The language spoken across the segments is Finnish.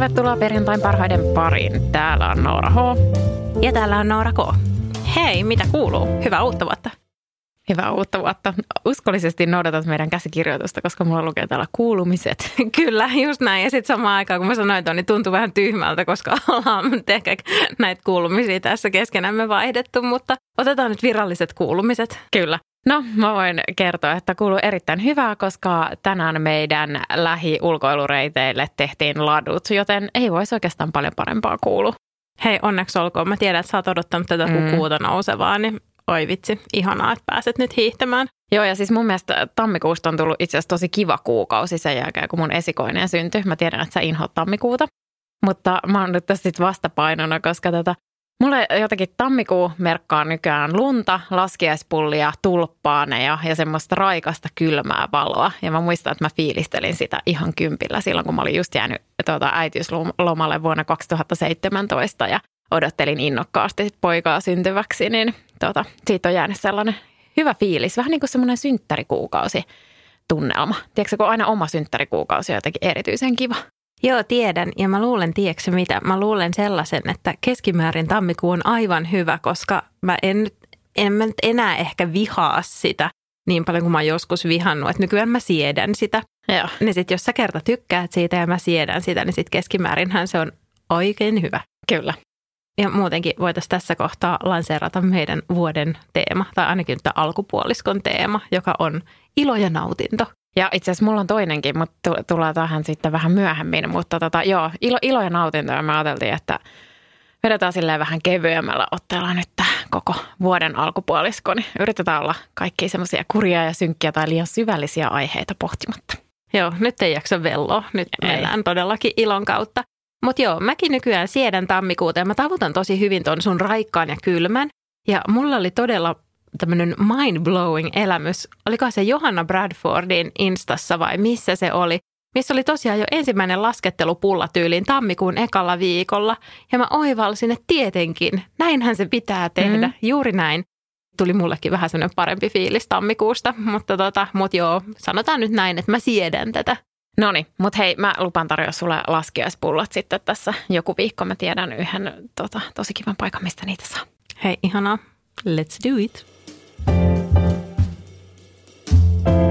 Tervetuloa perjantain parhaiden pariin. Täällä on Noora H. Ja täällä on Noora K. Hei, mitä kuuluu? Hyvää uutta vuotta. Hyvää uutta vuotta. Uskollisesti noudatat meidän käsikirjoitusta, koska mulla lukee täällä kuulumiset. Kyllä, just näin. Ja sitten samaan aikaan, kun mä sanoin ton, niin tuntui vähän tyhmältä, koska ollaan ehkä näitä kuulumisia tässä keskenämme vaihdettu, mutta otetaan nyt viralliset kuulumiset. Kyllä. No, mä voin kertoa, että kuuluu erittäin hyvää, koska tänään meidän lähiulkoilureiteille tehtiin ladut, joten ei voisi oikeastaan paljon parempaa kuulu. Hei, onneksi olkoon. Mä tiedän, että sä oot odottanut tätä Mm. kuuta nousevaa, niin oi vitsi, ihanaa, että pääset nyt hiihtämään. Joo, ja siis mun mielestä tammikuusta on tullut itse asiassa tosi kiva kuukausi sen jälkeen, kun mun esikoinen syntyi. Mä tiedän, että sä inhoat tammikuuta, mutta mä oon nyt tässä sit vastapainona, koska tota, mulle jotenkin tammikuu merkkaa nykyään lunta, laskiaispullia, tulppaaneja ja semmoista raikasta kylmää valoa. Ja mä muistan, että mä fiilistelin sitä ihan kympillä silloin, kun mä olin just jäänyt tuota, äitiyslomalle vuonna 2017 ja odottelin innokkaasti poikaa syntyväksi, niin tuota, siitä on jäänyt sellainen hyvä fiilis, vähän niin kuin semmoinen synttärikuukausi tunnelma. Tiedätkö, kun aina oma synttärikuukausi on jotenkin erityisen kiva. Joo, tiedän. Ja mä luulen, tiedätkö mitä? Mä luulen sellaisen, että keskimäärin tammikuu on aivan hyvä, koska mä en, nyt- en mä nyt enää ehkä vihaa sitä niin paljon kuin mä oon joskus vihannut. Että nykyään mä siedän sitä. Joo. Niin sit jos sä kerta tykkäät siitä ja mä siedän sitä, niin sit keskimäärinhän se on oikein hyvä. Kyllä. Ja muutenkin voitaisiin tässä kohtaa lanseerata meidän vuoden teema, tai ainakin tämä alkupuoliskon teema, joka on ilo ja nautinto. Ja itse asiassa mulla on toinenkin, mutta tu- tullaan tähän sitten vähän myöhemmin. Mutta tota, joo, ilo, ilo ja nautinto. Ja me ajateltiin, että vedetään silleen vähän kevyemmällä otteella nyt koko vuoden alkupuolisko. Niin yritetään olla kaikki semmoisia kurjia ja synkkiä tai liian syvällisiä aiheita pohtimatta. Joo, nyt ei jaksa velloa. Nyt Ei. ei. mennään todellakin ilon kautta. Mutta joo, mäkin nykyään siedän tammikuuta ja mä tavutan tosi hyvin ton sun raikkaan ja kylmän. Ja mulla oli todella tämmöinen mind-blowing elämys. Oliko se Johanna Bradfordin Instassa vai missä se oli? Missä oli tosiaan jo ensimmäinen laskettelupulla tyyliin tammikuun ekalla viikolla. Ja mä oivalsin, että tietenkin, näinhän se pitää tehdä, Mm. juuri näin. Tuli mullekin vähän semmoinen parempi fiilis tammikuusta, mutta tota, mut joo, sanotaan nyt näin, että mä siedän tätä. No niin, mutta hei, mä lupaan tarjoa sulle laskiaispullot sitten tässä joku viikko. Mä tiedän yhden tota, tosi kivan paikan, mistä niitä saa. Hei, ihanaa. Let's do it.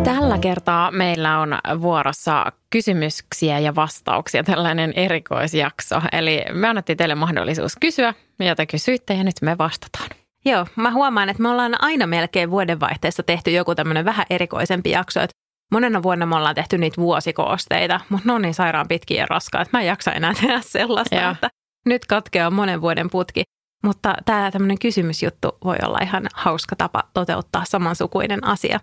Tällä kertaa meillä on vuorossa kysymyksiä ja vastauksia, tällainen erikoisjakso. Eli me annettiin teille mahdollisuus kysyä, ja te kysyitte ja nyt me vastataan. Joo, mä huomaan, että me ollaan aina melkein vuodenvaihteessa tehty joku tämmöinen vähän erikoisempi jakso. Että monena vuonna me ollaan tehty niitä vuosikoosteita, mutta ne on niin sairaan pitkiä ja raskaat, että mä en jaksa enää tehdä sellaista, Joo. että nyt katkeaa monen vuoden putki. Mutta tämä tämmöinen kysymysjuttu voi olla ihan hauska tapa toteuttaa samansukuinen asia.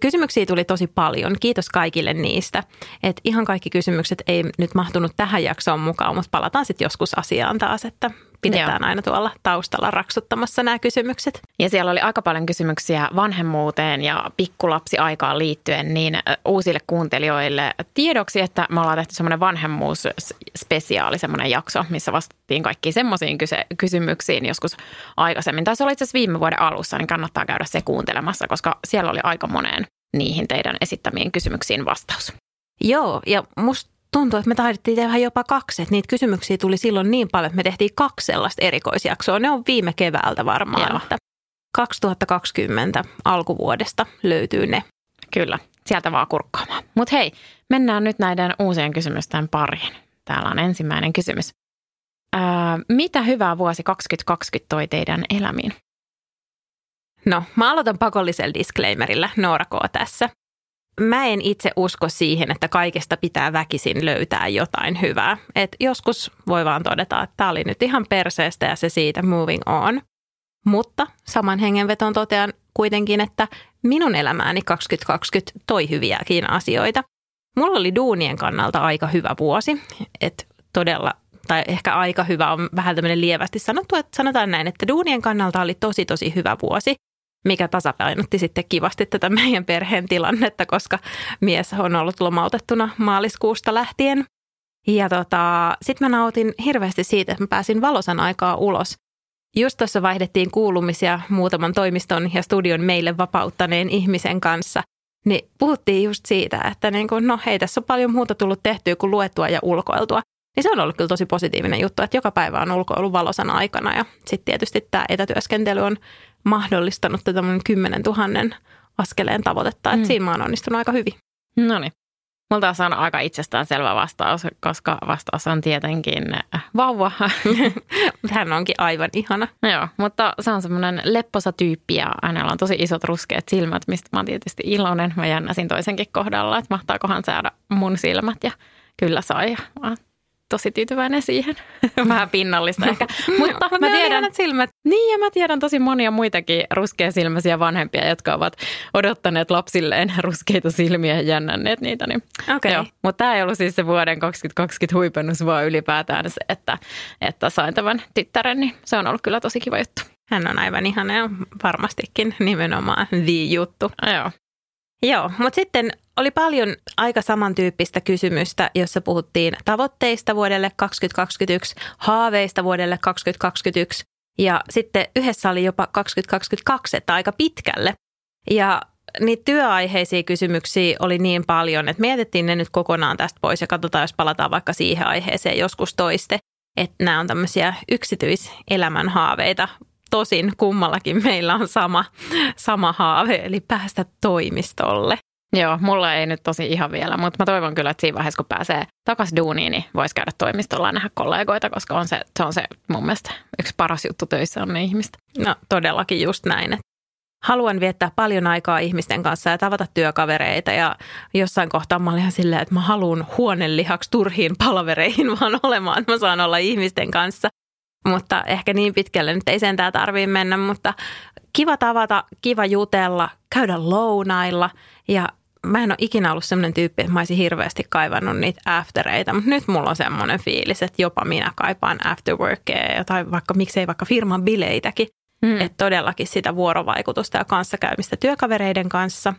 Kysymyksiä tuli tosi paljon. Kiitos kaikille niistä. Et ihan kaikki kysymykset ei nyt mahtunut tähän jaksoon mukaan, mutta palataan sitten joskus asiaan taas, että pidetään aina tuolla taustalla raksuttamassa nämä kysymykset. Ja siellä oli aika paljon kysymyksiä vanhemmuuteen ja pikkulapsiaikaan liittyen, niin uusille kuuntelijoille tiedoksi, että me ollaan tehty semmoinen vanhemmuusspesiaali, semmoinen jakso, missä vastattiin kaikkiin semmoisiin kyse- kysymyksiin joskus aikaisemmin. Taisi olla itse asiassa viime vuoden alussa, niin kannattaa käydä se kuuntelemassa, koska siellä oli aika moneen niihin teidän esittämiin kysymyksiin vastaus. Joo, ja musta tuntuu, että me taidettiin tehdä jopa kaksi. Että niitä kysymyksiä tuli silloin niin paljon, että me tehtiin kaksi sellaista erikoisjaksoa. Ne on viime keväältä varmaan. Joo. Että 2020 alkuvuodesta löytyy ne. Kyllä, sieltä vaan kurkkaamaan. Mutta hei, mennään nyt näiden uusien kysymysten pariin. Täällä on ensimmäinen kysymys. ää, mitä hyvää vuosi 2020 toi teidän elämiin? No, mä aloitan pakollisella disclaimerillä, Noora K. tässä. Mä en itse usko siihen, että kaikesta pitää väkisin löytää jotain hyvää. Et joskus voi vaan todeta, että tämä oli nyt ihan perseestä ja se siitä moving on. Mutta saman hengenveton totean kuitenkin, että minun elämääni 2020 toi hyviäkin asioita. Mulla oli duunien kannalta aika hyvä vuosi, että todella, tai ehkä aika hyvä on vähän tämmöinen lievästi sanottu, että sanotaan näin, että duunien kannalta oli tosi tosi hyvä vuosi, mikä tasapainotti sitten kivasti tätä meidän perheen tilannetta, koska mies on ollut lomautettuna maaliskuusta lähtien. Ja tota, sitten mä nautin hirveästi siitä, että mä pääsin valosan aikaa ulos Just tuossa vaihdettiin kuulumisia muutaman toimiston ja studion meille vapauttaneen ihmisen kanssa. Niin puhuttiin just siitä, että niin kun, no hei, tässä on paljon muuta tullut tehtyä kuin luettua ja ulkoiltua. Niin se on ollut kyllä tosi positiivinen juttu, että joka päivä on ulkoilu valosana aikana. Ja sitten tietysti tämä etätyöskentely on mahdollistanut tätä 10 000 askeleen tavoitetta. Että mm. siinä mä oon onnistunut aika hyvin. No niin. Mulla taas on aika itsestäänselvä vastaus, koska vastaus on tietenkin äh, vauva. Hän onkin aivan ihana. Joo, mutta se on semmoinen lepposa tyyppi ja hänellä on tosi isot ruskeat silmät, mistä mä oon tietysti iloinen. Mä jännäsin toisenkin kohdalla, että mahtaakohan saada mun silmät ja kyllä sai. Mä tosi tyytyväinen siihen. Vähän pinnallista ehkä. Mutta mä, mä tiedän, silmät. Niin ja mä tiedän tosi monia muitakin ruskeasilmäisiä vanhempia, jotka ovat odottaneet lapsilleen ruskeita silmiä ja jännänneet niitä. Niin, okay. Joo. Mutta tämä ei ollut siis se vuoden 2020 huipennus, vaan ylipäätään se, että, että sain tämän tyttären, niin se on ollut kyllä tosi kiva juttu. Hän on aivan ihana ja varmastikin nimenomaan the juttu. Joo. Joo, mutta sitten oli paljon aika samantyyppistä kysymystä, jossa puhuttiin tavoitteista vuodelle 2021, haaveista vuodelle 2021 ja sitten yhdessä oli jopa 2022, että aika pitkälle. Ja niitä työaiheisia kysymyksiä oli niin paljon, että mietittiin ne nyt kokonaan tästä pois ja katsotaan, jos palataan vaikka siihen aiheeseen joskus toiste. Että nämä on tämmöisiä yksityiselämän haaveita Tosin kummallakin meillä on sama, sama haave, eli päästä toimistolle. Joo, mulla ei nyt tosi ihan vielä, mutta mä toivon kyllä, että siinä vaiheessa, kun pääsee takaisin duuniin, niin voisi käydä toimistolla ja nähdä kollegoita, koska on se, se on se mun mielestä yksi paras juttu töissä on ne ihmistä. No todellakin just näin. Haluan viettää paljon aikaa ihmisten kanssa ja tavata työkavereita ja jossain kohtaa mä olin ihan silleen, että mä haluan huonelihaksi turhiin palvereihin vaan olemaan, että mä saan olla ihmisten kanssa. Mutta ehkä niin pitkälle nyt ei sentään tarvii mennä, mutta kiva tavata, kiva jutella, käydä lounailla ja mä en ole ikinä ollut semmoinen tyyppi, että mä olisin hirveästi kaivannut niitä aftereita, mutta nyt mulla on semmoinen fiilis, että jopa minä kaipaan afterworkia tai vaikka miksei vaikka firman bileitäkin. Mm. Että todellakin sitä vuorovaikutusta ja kanssakäymistä työkavereiden kanssa.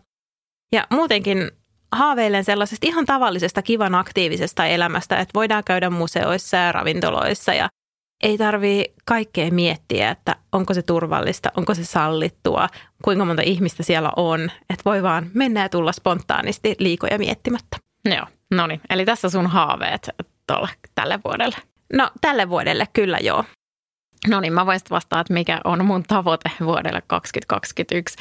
Ja muutenkin haaveilen sellaisesta ihan tavallisesta kivan aktiivisesta elämästä, että voidaan käydä museoissa ja ravintoloissa ja ei tarvii kaikkea miettiä, että onko se turvallista, onko se sallittua, kuinka monta ihmistä siellä on. Että voi vaan mennä ja tulla spontaanisti liikoja miettimättä. Joo, no niin. Eli tässä sun haaveet tuolla, tälle vuodelle. No tälle vuodelle kyllä joo. No niin, mä voisin vastata, että mikä on mun tavoite vuodelle 2021.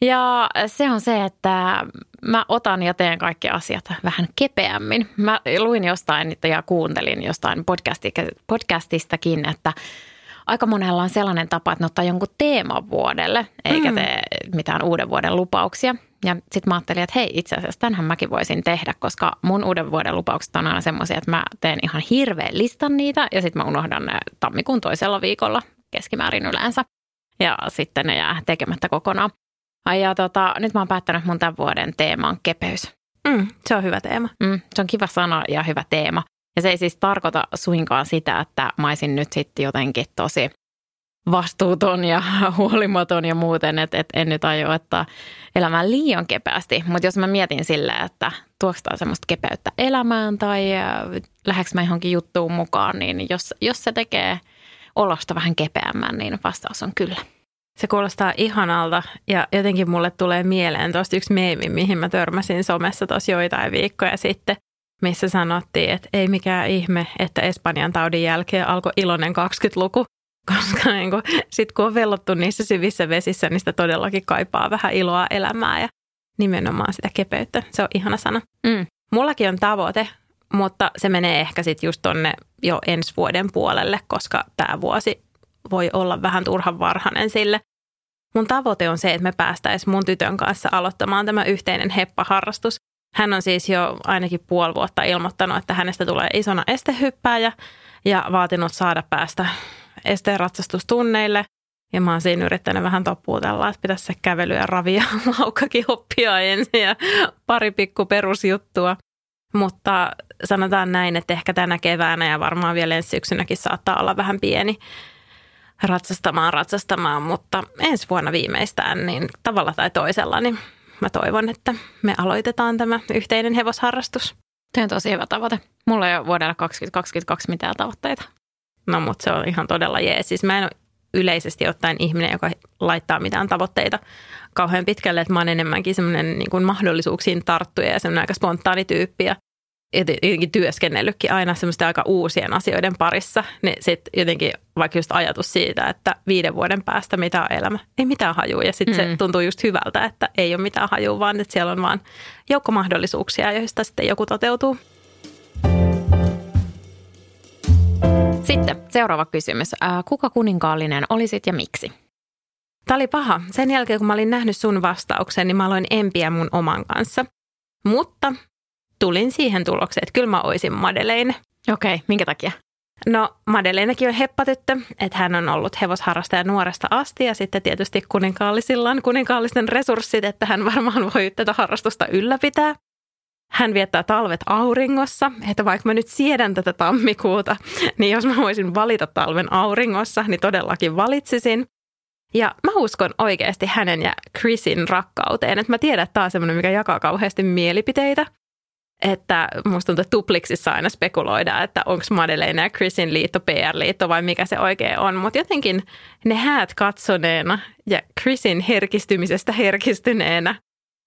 Ja se on se, että mä otan ja teen kaikki asiat vähän kepeämmin. Mä luin jostain ja kuuntelin jostain podcastistakin, että aika monella on sellainen tapa, että ne ottaa jonkun teeman vuodelle, eikä mm. tee mitään uuden vuoden lupauksia. Ja sitten mä ajattelin, että hei, itse asiassa tämänhän mäkin voisin tehdä, koska mun uuden vuoden lupaukset on aina semmoisia, että mä teen ihan hirveän listan niitä ja sitten mä unohdan ne tammikuun toisella viikolla keskimäärin yleensä. Ja sitten ne jää tekemättä kokonaan. Ai ja tota, nyt mä oon päättänyt, että mun tämän vuoden teema on kepeys. Mm, se on hyvä teema. Mm, se on kiva sana ja hyvä teema. Ja se ei siis tarkoita suinkaan sitä, että mä olisin nyt sitten jotenkin tosi vastuuton ja huolimaton ja muuten, että, että en nyt aio ottaa elämään liian kepeästi. Mutta jos mä mietin silleen, että tuoks semmoista kepeyttä elämään tai äh, lähdekö mä johonkin juttuun mukaan, niin jos, jos se tekee olosta vähän kepeämmän, niin vastaus on kyllä. Se kuulostaa ihanalta ja jotenkin mulle tulee mieleen tuosta yksi meemi, mihin mä törmäsin somessa tuossa joitain viikkoja sitten, missä sanottiin, että ei mikään ihme, että Espanjan taudin jälkeen alkoi iloinen 20-luku, koska niin kun, sit kun on vellottu niissä syvissä vesissä, niin sitä todellakin kaipaa vähän iloa elämää ja nimenomaan sitä kepeyttä. Se on ihana sana. Mm. Mullakin on tavoite mutta se menee ehkä sitten just tonne jo ensi vuoden puolelle, koska tämä vuosi voi olla vähän turhan varhainen sille. Mun tavoite on se, että me päästäisiin mun tytön kanssa aloittamaan tämä yhteinen heppaharrastus. Hän on siis jo ainakin puoli vuotta ilmoittanut, että hänestä tulee isona estehyppääjä ja vaatinut saada päästä esteenratsastustunneille. Ja mä oon siinä yrittänyt vähän toppuutella, että pitäisi se kävely ja ravi ja laukkakin oppia ensin ja pari pikku perusjuttua. Mutta sanotaan näin, että ehkä tänä keväänä ja varmaan vielä ensi syksynäkin saattaa olla vähän pieni ratsastamaan, ratsastamaan, mutta ensi vuonna viimeistään niin tavalla tai toisella, niin mä toivon, että me aloitetaan tämä yhteinen hevosharrastus. Tämä on tosi hyvä tavoite. Mulla ei ole vuodella 2022 mitään tavoitteita. No mutta se on ihan todella jees. Siis mä en ole yleisesti ottaen ihminen, joka laittaa mitään tavoitteita kauhean pitkälle, että mä oon enemmänkin semmoinen niin kuin mahdollisuuksiin tarttuja ja semmoinen aika spontaani tyyppi ja jotenkin työskennellytkin aina semmoista aika uusien asioiden parissa, niin sitten jotenkin vaikka just ajatus siitä, että viiden vuoden päästä mitä on elämä, ei mitään hajua ja sitten mm. se tuntuu just hyvältä, että ei ole mitään hajua, vaan että siellä on vaan joukko mahdollisuuksia, joista sitten joku toteutuu. Sitten seuraava kysymys. Kuka kuninkaallinen olisit ja miksi? Tämä oli paha. Sen jälkeen, kun mä olin nähnyt sun vastauksen, niin mä aloin empiä mun oman kanssa. Mutta tulin siihen tulokseen, että kyllä mä oisin Madeleine. Okei, okay, minkä takia? No Madeleinekin on heppatyttö, että hän on ollut hevosharrastaja nuoresta asti ja sitten tietysti kuninkaallisillaan kuninkaallisten resurssit, että hän varmaan voi tätä harrastusta ylläpitää. Hän viettää talvet auringossa, että vaikka mä nyt siedän tätä tammikuuta, niin jos mä voisin valita talven auringossa, niin todellakin valitsisin. Ja mä uskon oikeasti hänen ja Chrisin rakkauteen, että mä tiedän, että tämä on semmoinen, mikä jakaa kauheasti mielipiteitä. Että musta tuntuu, että Tupliksissa aina spekuloidaan, että onko Madeleine ja Chrisin liitto PR-liitto vai mikä se oikein on. Mutta jotenkin ne häät katsoneena ja Chrisin herkistymisestä herkistyneenä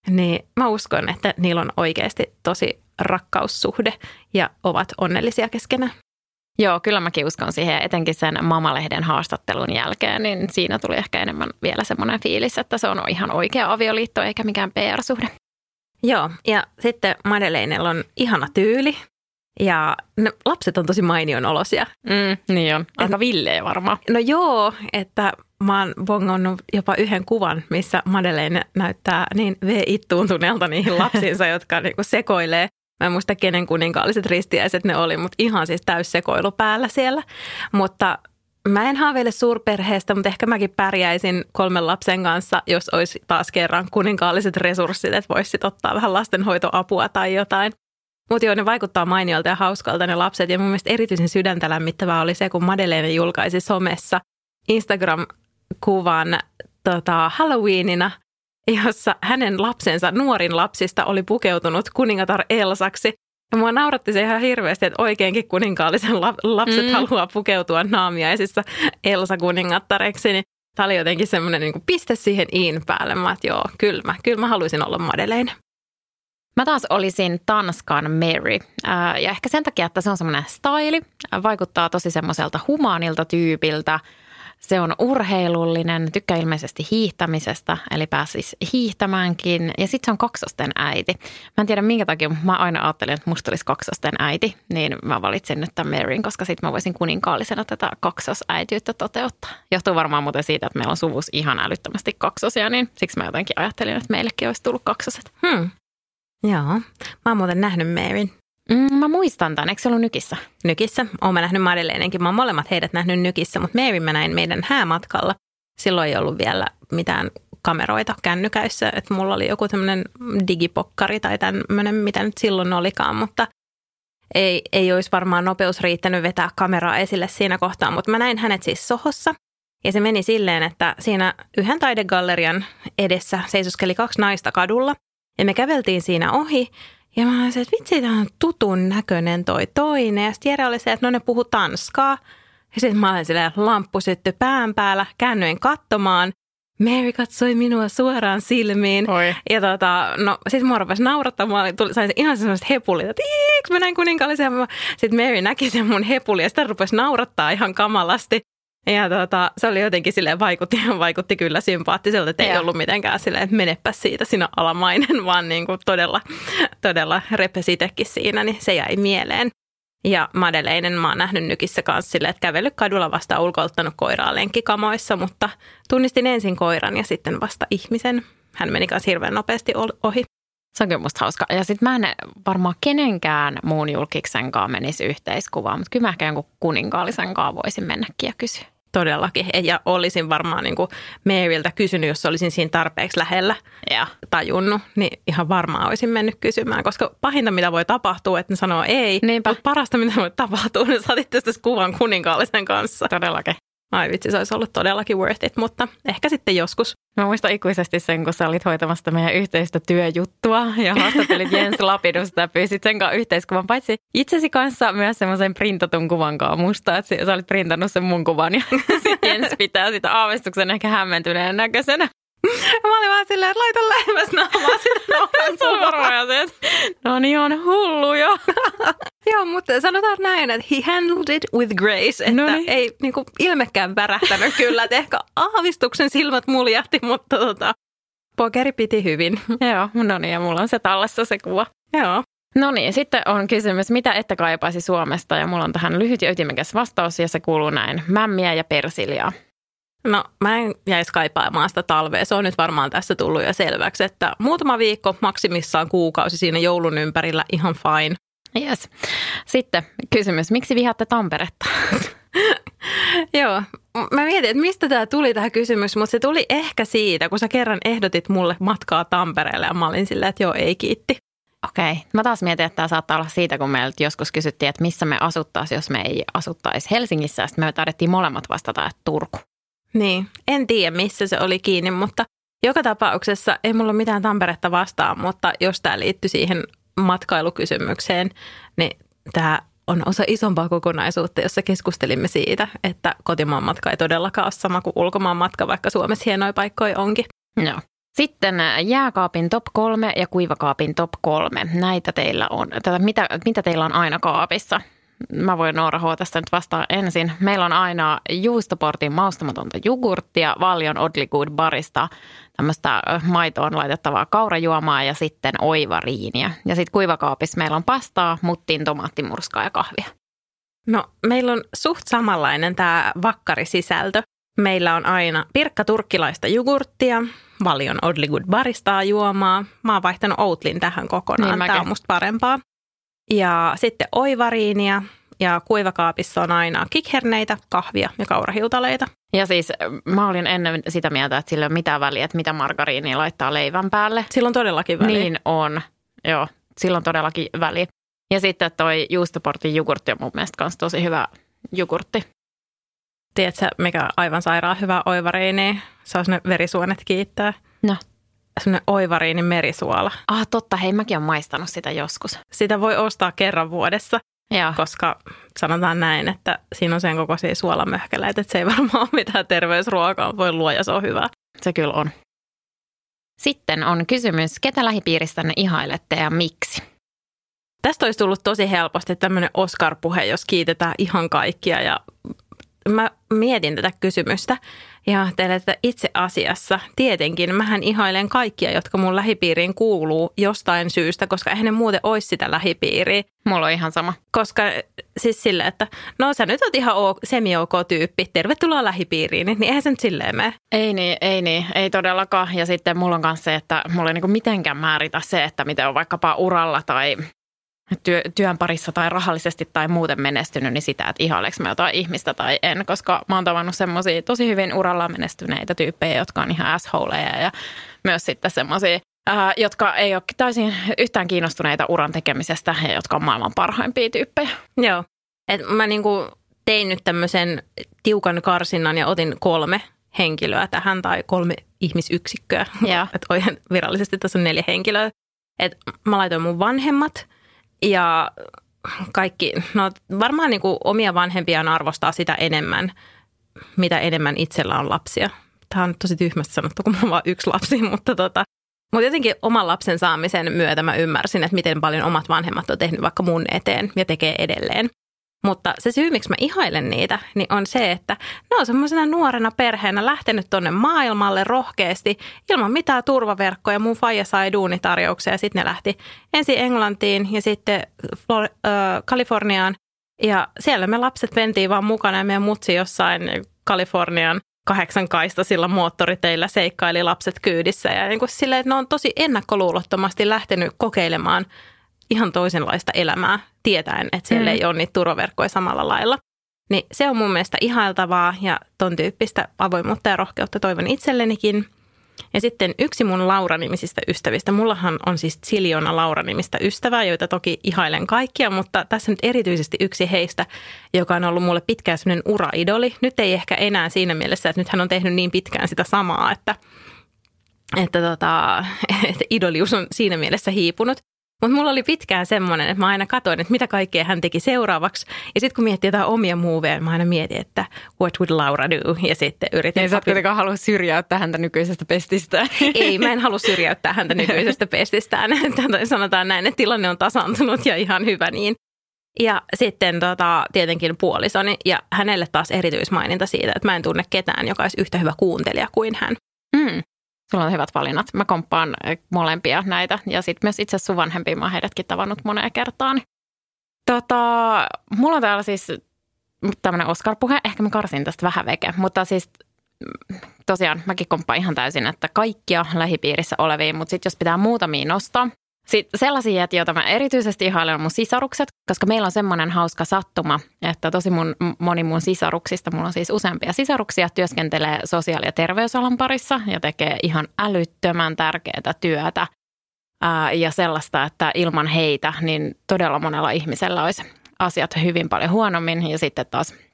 niin mä uskon, että niillä on oikeasti tosi rakkaussuhde ja ovat onnellisia keskenään. Joo, kyllä mäkin uskon siihen, etenkin sen Mamalehden haastattelun jälkeen, niin siinä tuli ehkä enemmän vielä semmoinen fiilis, että se on ihan oikea avioliitto eikä mikään PR-suhde. Joo, ja sitten Madeleinella on ihana tyyli ja ne lapset on tosi mainion olosia. Mm, niin on, aika villejä varmaan. No joo, että mä oon bongannut jopa yhden kuvan, missä Madeleine näyttää niin V-ittuuntuneelta niihin lapsiinsa, jotka niinku sekoilee. Mä en muista, kenen kuninkaalliset ristiäiset ne oli, mutta ihan siis täys sekoilu päällä siellä. Mutta mä en haaveile suurperheestä, mutta ehkä mäkin pärjäisin kolmen lapsen kanssa, jos olisi taas kerran kuninkaalliset resurssit, että voisi ottaa vähän lastenhoitoapua tai jotain. Mutta joo, ne vaikuttaa mainiolta ja hauskalta ne lapset. Ja mun mielestä erityisen sydäntä lämmittävää oli se, kun Madeleine julkaisi somessa Instagram kuvan tota, Halloweenina, jossa hänen lapsensa, nuorin lapsista, oli pukeutunut kuningatar Elsaksi. Ja mua nauratti se ihan hirveästi, että oikeinkin kuninkaallisen lapset mm. haluaa pukeutua naamiaisissa Elsa kuningattareksi. Niin tämä oli jotenkin semmoinen niin piste siihen iin päälle. Mä että joo, kyllä mä, kyllä mä haluaisin olla Madeleine. Mä taas olisin Tanskan Mary. ja ehkä sen takia, että se on semmoinen style, vaikuttaa tosi semmoiselta humaanilta tyypiltä – se on urheilullinen, tykkää ilmeisesti hiihtämisestä, eli pääsisi hiihtämäänkin. Ja sitten se on kaksosten äiti. Mä en tiedä minkä takia, mutta mä aina ajattelin, että musta olisi kaksosten äiti. Niin mä valitsin nyt tämän Maryn, koska sitten mä voisin kuninkaallisena tätä kaksosäityyttä toteuttaa. Johtuu varmaan muuten siitä, että meillä on suvus ihan älyttömästi kaksosia, niin siksi mä jotenkin ajattelin, että meillekin olisi tullut kaksoset. Hmm. Joo. Mä oon muuten nähnyt Maryn. Mm, mä muistan tämän, eikö se ollut Nykissä? Nykissä. Oon mä nähnyt Madeleinenkin. Mä oon molemmat heidät nähnyt Nykissä, mutta Mary mä näin meidän häämatkalla. Silloin ei ollut vielä mitään kameroita kännykäissä, että mulla oli joku tämmöinen digipokkari tai tämmöinen, mitä nyt silloin olikaan, mutta ei, ei olisi varmaan nopeus riittänyt vetää kameraa esille siinä kohtaa, mutta mä näin hänet siis sohossa. Ja se meni silleen, että siinä yhden taidegallerian edessä seisoskeli kaksi naista kadulla. Ja me käveltiin siinä ohi ja mä olisin, että vitsi, tämä on tutun näköinen toi toinen. Ja sitten Jere oli se, että no ne puhuu tanskaa. Ja sitten mä olin silleen, lamppu syttyi pään päällä, käännyin katsomaan. Mary katsoi minua suoraan silmiin. Oi. Ja tota, no sit mua rupesi naurattaa. Mä tuli, sain ihan sellaiset hepulit, että mä näin kuninkaallisia. Sitten Mary näki sen mun hepuli ja sitä rupesi naurattaa ihan kamalasti. Ja tota, se oli jotenkin silleen, vaikutti, vaikutti kyllä sympaattiselta, että ei ollut mitenkään silleen, että menepä siitä sinä alamainen, vaan niin kuin todella, todella repesi itsekin siinä, niin se jäi mieleen. Ja Madeleinen mä oon nähnyt nykissä kanssa silleen, että kävellyt kadulla vasta ulkoiluttanut koiraa lenkkikamoissa, mutta tunnistin ensin koiran ja sitten vasta ihmisen. Hän meni kanssa hirveän nopeasti ohi. Se on kyllä musta hauska. Ja sitten mä en varmaan kenenkään muun julkiksen kanssa menisi yhteiskuvaan, mutta kyllä mä ehkä jonkun kuninkaallisen kanssa voisin mennäkin ja kysyä. Todellakin. Ja olisin varmaan niin kuin Maryltä kysynyt, jos olisin siinä tarpeeksi lähellä Ja. tajunnut, niin ihan varmaan olisin mennyt kysymään. Koska pahinta, mitä voi tapahtua, että ne sanoo ei. Niinpä. Mutta parasta, mitä voi tapahtua, niin saatit tästä kuvan kuninkaallisen kanssa. Todellakin. Ai vitsi, se olisi ollut todellakin worth it, mutta ehkä sitten joskus. Mä muistan ikuisesti sen, kun sä olit hoitamassa meidän yhteistä työjuttua ja haastattelit Jens Lapidusta ja pyysit sen kanssa yhteiskuvan. Paitsi itsesi kanssa myös semmoisen printatun kuvan kanssa musta, että sä olit printannut sen mun kuvan ja sitten Jens pitää sitä aavistuksen ehkä hämmentyneen näköisenä. Mä olin vaan silleen, että laita lähemmäs naamaa sitä että no niin on hullu jo. Joo, mutta sanotaan näin, että he handled it with grace. Että No niin. ei niin kuin, ilmekään värähtänyt kyllä, että ehkä aavistuksen silmät muljahti, mutta tota, pokeri piti hyvin. Joo, no niin ja mulla on se tallessa se kuva. Joo. No niin, sitten on kysymys, mitä ette kaipaisi Suomesta? Ja mulla on tähän lyhyt ja ytimekäs vastaus ja se kuuluu näin. Mämmiä ja persiljaa. No mä en jäisi kaipaamaan sitä talvea. Se on nyt varmaan tässä tullut jo selväksi, että muutama viikko, maksimissaan kuukausi siinä joulun ympärillä ihan fine. Yes. Sitten kysymys, miksi vihaatte Tamperetta? Joo, mä mietin, että mistä tämä tuli tämä kysymys, mutta se tuli ehkä siitä, kun sä kerran ehdotit mulle matkaa Tampereelle ja mä olin silleen, että joo, ei kiitti. Okei, mä taas mietin, että tämä saattaa olla siitä, kun meiltä joskus kysyttiin, että missä me asuttaisiin, jos me ei asuttaisi Helsingissä. Ja sitten me taidettiin molemmat vastata, että Turku. Niin, en tiedä missä se oli kiinni, mutta joka tapauksessa ei mulla ole mitään Tamperetta vastaan, mutta jos tämä liittyy siihen matkailukysymykseen, niin tämä on osa isompaa kokonaisuutta, jossa keskustelimme siitä, että kotimaan matka ei todellakaan ole sama kuin ulkomaan matka, vaikka Suomessa hienoja paikkoja onkin. Joo. Sitten ä, jääkaapin top kolme ja kuivakaapin top kolme. Näitä teillä on. Tätä, mitä, mitä teillä on aina kaapissa? Mä voin Noora H. tästä nyt vastaa ensin. Meillä on aina juustoportin maustamatonta jogurttia, Valjon Oddly Good barista, tämmöistä maitoon laitettavaa kaurajuomaa ja sitten oivariiniä. Ja sitten kuivakaapissa meillä on pastaa, muttiin, tomaattimurskaa ja kahvia. No, meillä on suht samanlainen tämä vakkarisisältö. Meillä on aina pirkka turkkilaista jogurttia, valion Oddly Good baristaa juomaa. Mä oon vaihtanut Outlin tähän kokonaan. Niin Tämä on musta parempaa. Ja sitten oivariinia ja kuivakaapissa on aina kikherneitä, kahvia ja kaurahiutaleita. Ja siis ö, mä olin ennen sitä mieltä, että sillä ei ole mitään väliä, että mitä margariinia laittaa leivän päälle. Silloin todellakin väliä. Niin on, joo. Silloin todellakin väliä. Ja sitten toi juustoportin jogurtti on mun mielestä myös tosi hyvä jogurtti. Tiedätkö, mikä aivan sairaan hyvä oivariini? On ne verisuonet kiittää. No. Sellainen oivariinin merisuola. Ah totta, hei mäkin olen maistanut sitä joskus. Sitä voi ostaa kerran vuodessa. Joo. koska sanotaan näin, että siinä on sen kokoisia suolamöhkäleitä, että se ei varmaan ole mitään terveysruokaa, voi luoja, se on hyvä. Se kyllä on. Sitten on kysymys, ketä lähipiiristänne ihailette ja miksi? Tästä olisi tullut tosi helposti tämmöinen Oscar-puhe, jos kiitetään ihan kaikkia ja mä mietin tätä kysymystä ja ajattelin, että itse asiassa tietenkin mähän ihailen kaikkia, jotka mun lähipiiriin kuuluu jostain syystä, koska eihän ne muuten olisi sitä lähipiiriä. Mulla on ihan sama. Koska siis silleen, että no sä nyt oot ihan ok, semi-ok tyyppi, tervetuloa lähipiiriin, niin eihän se nyt silleen mene. Ei niin, ei niin, ei todellakaan. Ja sitten mulla on myös se, että mulla ei niinku mitenkään määritä se, että miten on vaikkapa uralla tai työ, työn parissa tai rahallisesti tai muuten menestynyt, niin sitä, että ihaileeko mä jotain ihmistä tai en, koska mä oon tavannut semmoisia tosi hyvin uralla menestyneitä tyyppejä, jotka on ihan assholeja ja myös sitten semmoisia, ää, jotka ei ole täysin yhtään kiinnostuneita uran tekemisestä ja jotka on maailman parhaimpia tyyppejä. Joo. Et mä niinku tein nyt tämmöisen tiukan karsinnan ja otin kolme henkilöä tähän tai kolme ihmisyksikköä. Joo. Et virallisesti tässä on neljä henkilöä. Et mä laitoin mun vanhemmat ja kaikki, no varmaan niinku omia vanhempiaan arvostaa sitä enemmän, mitä enemmän itsellä on lapsia. Tämä on tosi tyhmästi sanottu, kun mulla on vain yksi lapsi, mutta tota, mutta jotenkin oman lapsen saamisen myötä mä ymmärsin, että miten paljon omat vanhemmat on tehnyt vaikka mun eteen ja tekee edelleen. Mutta se syy, miksi mä ihailen niitä, niin on se, että ne on semmoisena nuorena perheenä lähtenyt tonne maailmalle rohkeasti ilman mitään turvaverkkoja. Mun faija sai duunitarjouksia ja sitten ne lähti ensin Englantiin ja sitten Flor- äh, Kaliforniaan. Ja siellä me lapset ventiin vaan mukana ja meidän mutsi jossain Kalifornian kahdeksan sillä moottoriteillä seikkaili lapset kyydissä. Ja niin kuin silleen, että ne on tosi ennakkoluulottomasti lähtenyt kokeilemaan ihan toisenlaista elämää, tietäen, että siellä mm. ei ole niitä turvaverkkoja samalla lailla. Niin se on mun mielestä ihailtavaa ja ton tyyppistä avoimuutta ja rohkeutta toivon itsellenikin. Ja sitten yksi mun Laura-nimisistä ystävistä, mullahan on siis Siljona Laura-nimistä ystävää, joita toki ihailen kaikkia, mutta tässä nyt erityisesti yksi heistä, joka on ollut mulle pitkään sellainen uraidoli. Nyt ei ehkä enää siinä mielessä, että nyt hän on tehnyt niin pitkään sitä samaa, että, että, tota, että idolius on siinä mielessä hiipunut. Mutta mulla oli pitkään semmoinen, että mä aina katsoin, että mitä kaikkea hän teki seuraavaksi. Ja sitten kun miettii jotain omia muuveja, mä aina mietin, että what would Laura do? Ja sitten yritin... Ei sä kuitenkaan halua syrjäyttää häntä nykyisestä pestistä. Ei, mä en halua syrjäyttää häntä nykyisestä pestistään. Sanotaan näin, että tilanne on tasantunut ja ihan hyvä niin. Ja sitten tota, tietenkin puolisoni ja hänelle taas erityismaininta siitä, että mä en tunne ketään, joka olisi yhtä hyvä kuuntelija kuin hän. Mm. Sulla on hyvät valinnat. Mä komppaan eh, molempia näitä ja sitten myös itse sun vanhempia mä oon heidätkin tavannut moneen kertaan. Tota, mulla on täällä siis tämmöinen Oscar-puhe. Ehkä mä karsin tästä vähän veke, mutta siis mm, tosiaan mäkin komppaan ihan täysin, että kaikkia lähipiirissä olevia, mutta sitten jos pitää muutamia nostaa, sitten sellaisia, joita mä erityisesti ihailen on mun sisarukset, koska meillä on semmoinen hauska sattuma, että tosi mun, moni mun sisaruksista, mulla on siis useampia sisaruksia, työskentelee sosiaali- ja terveysalan parissa ja tekee ihan älyttömän tärkeää työtä ää, ja sellaista, että ilman heitä niin todella monella ihmisellä olisi asiat hyvin paljon huonommin. Ja sitten taas –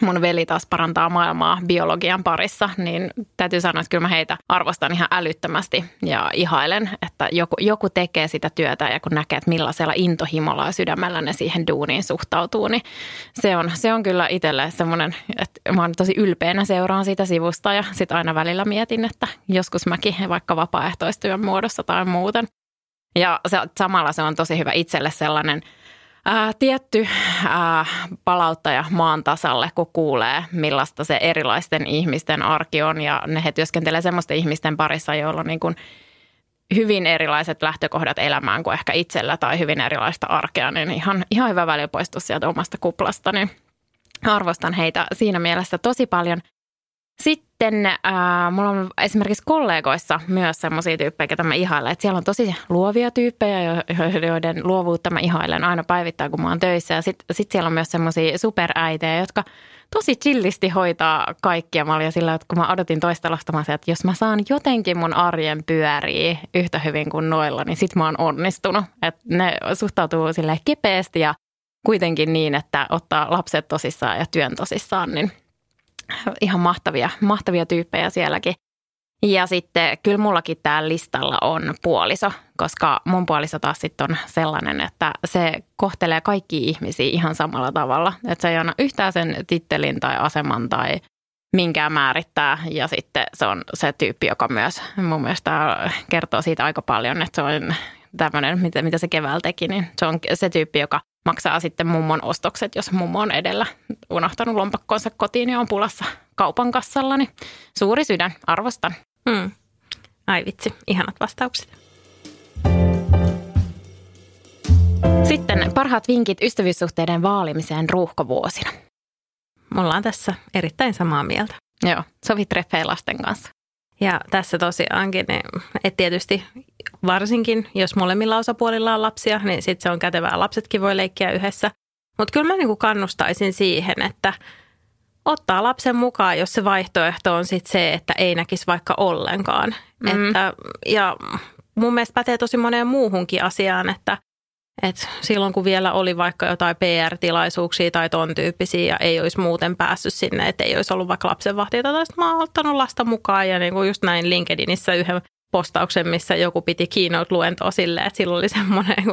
mun veli taas parantaa maailmaa biologian parissa, niin täytyy sanoa, että kyllä mä heitä arvostan ihan älyttömästi ja ihailen, että joku, joku tekee sitä työtä ja kun näkee, että millaisella intohimolla ja sydämellä ne siihen duuniin suhtautuu, niin se on, se on kyllä itselle semmoinen, että mä oon tosi ylpeänä seuraan sitä sivusta ja sitten aina välillä mietin, että joskus mäkin vaikka vapaaehtoistyön muodossa tai muuten. Ja se, samalla se on tosi hyvä itselle sellainen – ää, tietty ää, palauttaja maan tasalle, kun kuulee, millaista se erilaisten ihmisten arki on. Ja ne he työskentelee semmoisten ihmisten parissa, joilla on niin kuin hyvin erilaiset lähtökohdat elämään kuin ehkä itsellä tai hyvin erilaista arkea, niin ihan, ihan hyvä välipoistus sieltä omasta kuplasta. Niin arvostan heitä siinä mielessä tosi paljon – sitten äh, mulla on esimerkiksi kollegoissa myös sellaisia tyyppejä, joita mä ihailen. Että siellä on tosi luovia tyyppejä, joiden luovuutta mä ihailen aina päivittäin, kun mä oon töissä. Ja sitten sit siellä on myös semmoisia superäitejä, jotka tosi chillisti hoitaa kaikkia. Mä olin sillä, että kun mä odotin toista lasta, että jos mä saan jotenkin mun arjen pyöriä yhtä hyvin kuin noilla, niin sit mä oon onnistunut. Että ne suhtautuu sille kepeästi ja kuitenkin niin, että ottaa lapset tosissaan ja työn tosissaan, niin – ihan mahtavia, mahtavia tyyppejä sielläkin. Ja sitten kyllä mullakin täällä listalla on puoliso, koska mun puoliso taas sitten on sellainen, että se kohtelee kaikki ihmisiä ihan samalla tavalla. Että se ei anna yhtään sen tittelin tai aseman tai minkään määrittää. Ja sitten se on se tyyppi, joka myös mun mielestä kertoo siitä aika paljon, että se on tämmöinen, mitä, mitä se keväällä teki, niin se on se tyyppi, joka maksaa sitten mummon ostokset, jos mummo on edellä unohtanut lompakkonsa kotiin ja on pulassa kaupan kassalla, niin suuri sydän, arvostan. Hmm. Ai vitsi, ihanat vastaukset. Sitten parhaat vinkit ystävyyssuhteiden vaalimiseen ruuhkovuosina. Mulla on tässä erittäin samaa mieltä. Joo, sovit treffejä lasten kanssa. Ja tässä tosiaankin, niin, että tietysti varsinkin, jos molemmilla osapuolilla on lapsia, niin sitten se on kätevää. Lapsetkin voi leikkiä yhdessä. Mutta kyllä mä niinku kannustaisin siihen, että ottaa lapsen mukaan, jos se vaihtoehto on sitten se, että ei näkisi vaikka ollenkaan. Mm. Että, ja mun mielestä pätee tosi moneen muuhunkin asiaan, että et silloin kun vielä oli vaikka jotain PR-tilaisuuksia tai ton tyyppisiä ja ei olisi muuten päässyt sinne, että ei olisi ollut vaikka lapsenvahtia tai mä oon ottanut lasta mukaan ja niin kuin just näin LinkedInissä yhden postauksen, missä joku piti keynote-luentoa silleen, että sillä oli semmoinen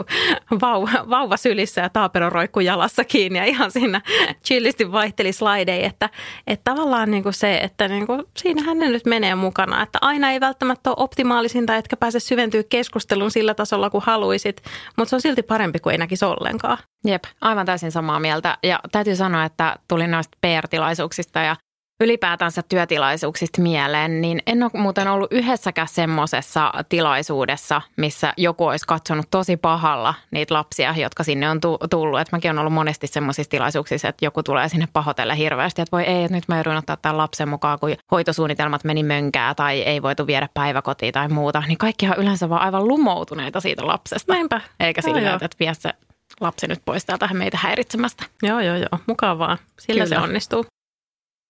vauva, vauva sylissä ja taapero roikku jalassa kiinni ja ihan siinä chillisti vaihteli slideja, että, että tavallaan niin kuin se, että niin kuin siinähän ne nyt menee mukana, että aina ei välttämättä ole optimaalisinta, etkä pääse syventyä keskusteluun sillä tasolla kuin haluaisit, mutta se on silti parempi kuin ei näkisi ollenkaan. Jep, aivan täysin samaa mieltä. Ja täytyy sanoa, että tuli noista PR-tilaisuuksista ja ylipäätänsä työtilaisuuksista mieleen, niin en ole muuten ollut yhdessäkään semmoisessa tilaisuudessa, missä joku olisi katsonut tosi pahalla niitä lapsia, jotka sinne on tullut. Et mäkin olen ollut monesti semmoisissa tilaisuuksissa, että joku tulee sinne pahoitella hirveästi, että voi ei, että nyt mä joudun ottaa tämän lapsen mukaan, kun hoitosuunnitelmat meni mönkää tai ei voitu viedä päiväkotiin tai muuta. Niin kaikkihan yleensä vaan aivan lumoutuneita siitä lapsesta. Näinpä. Eikä sillä, että vie se lapsi nyt pois täältä meitä häiritsemästä. Joo, joo, joo. Mukavaa. Sillä Kyllä. se onnistuu.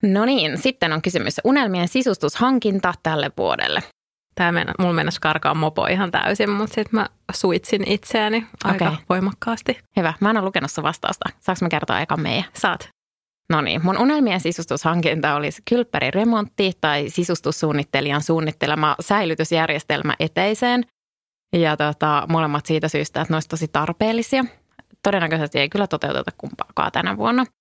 No niin, sitten on kysymys unelmien sisustushankinta tälle vuodelle. Tämä mennä, mulla mennessä karkaa mopo ihan täysin, mutta sitten mä suitsin itseäni aika okay. voimakkaasti. Hyvä, mä en ole lukenut sun vastausta. Saanko mä kertoa eka meidän? Saat. No niin, mun unelmien sisustushankinta olisi kylppäriremontti tai sisustussuunnittelijan suunnittelema säilytysjärjestelmä eteiseen. Ja tota, molemmat siitä syystä, että ne olisi tosi tarpeellisia. Todennäköisesti ei kyllä toteuteta kumpaakaan tänä vuonna –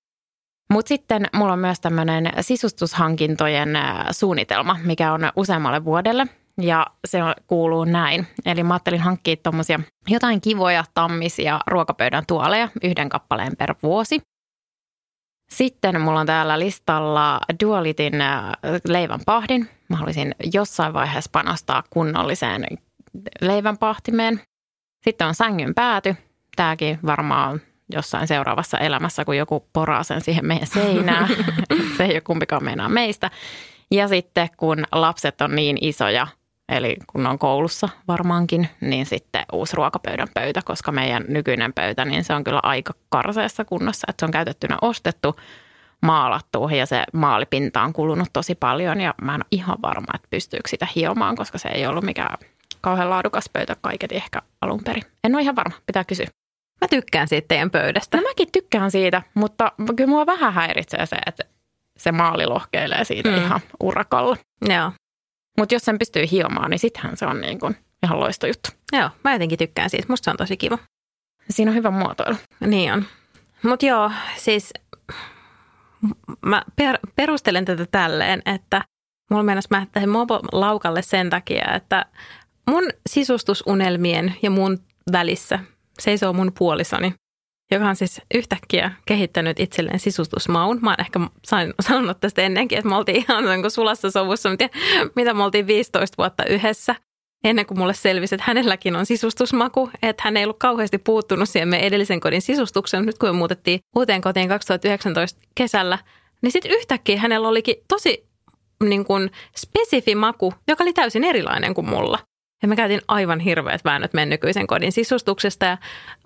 mutta sitten mulla on myös tämmöinen sisustushankintojen suunnitelma, mikä on useammalle vuodelle. Ja se kuuluu näin. Eli mä ajattelin hankkia tuommoisia jotain kivoja tammisia ruokapöydän tuoleja yhden kappaleen per vuosi. Sitten mulla on täällä listalla Dualitin leivän pahdin. Mä haluaisin jossain vaiheessa panostaa kunnolliseen leivän pahtimeen. Sitten on sängyn pääty. Tämäkin varmaan jossain seuraavassa elämässä, kun joku poraa sen siihen meidän seinään. Se ei ole kumpikaan meinaa meistä. Ja sitten kun lapset on niin isoja, eli kun on koulussa varmaankin, niin sitten uusi ruokapöydän pöytä, koska meidän nykyinen pöytä, niin se on kyllä aika karseessa kunnossa, että se on käytettynä ostettu, maalattu ja se maalipinta on kulunut tosi paljon ja mä en ole ihan varma, että pystyykö sitä hiomaan, koska se ei ollut mikään kauhean laadukas pöytä kaiketi ehkä alun perin. En ole ihan varma, pitää kysyä. Mä tykkään siitä teidän pöydästä. No mäkin tykkään siitä, mutta kyllä mua vähän häiritsee se, että se maali lohkeilee siitä mm. ihan urakalla. Joo. Mutta jos sen pystyy hiomaan, niin sittenhän se on niin kuin ihan loisto juttu. Joo, mä jotenkin tykkään siitä. Musta se on tosi kiva. Siinä on hyvä muotoilu. Niin on. Mutta joo, siis mä per, perustelen tätä tälleen, että mulla mennäs mä tähän laukalle sen takia, että mun sisustusunelmien ja mun välissä seisoo mun puolisoni, joka on siis yhtäkkiä kehittänyt itselleen sisustusmaun. Mä oon ehkä sain, sanonut tästä ennenkin, että me oltiin ihan niin sulassa sovussa, mitä, mitä me oltiin 15 vuotta yhdessä. Ennen kuin mulle selvisi, että hänelläkin on sisustusmaku, että hän ei ollut kauheasti puuttunut siihen meidän edellisen kodin sisustuksen. Nyt kun me muutettiin uuteen kotiin 2019 kesällä, niin sitten yhtäkkiä hänellä olikin tosi niin kuin spesifi maku, joka oli täysin erilainen kuin mulla. Ja me käytiin aivan hirveät väännöt meidän nykyisen kodin sisustuksesta. Ja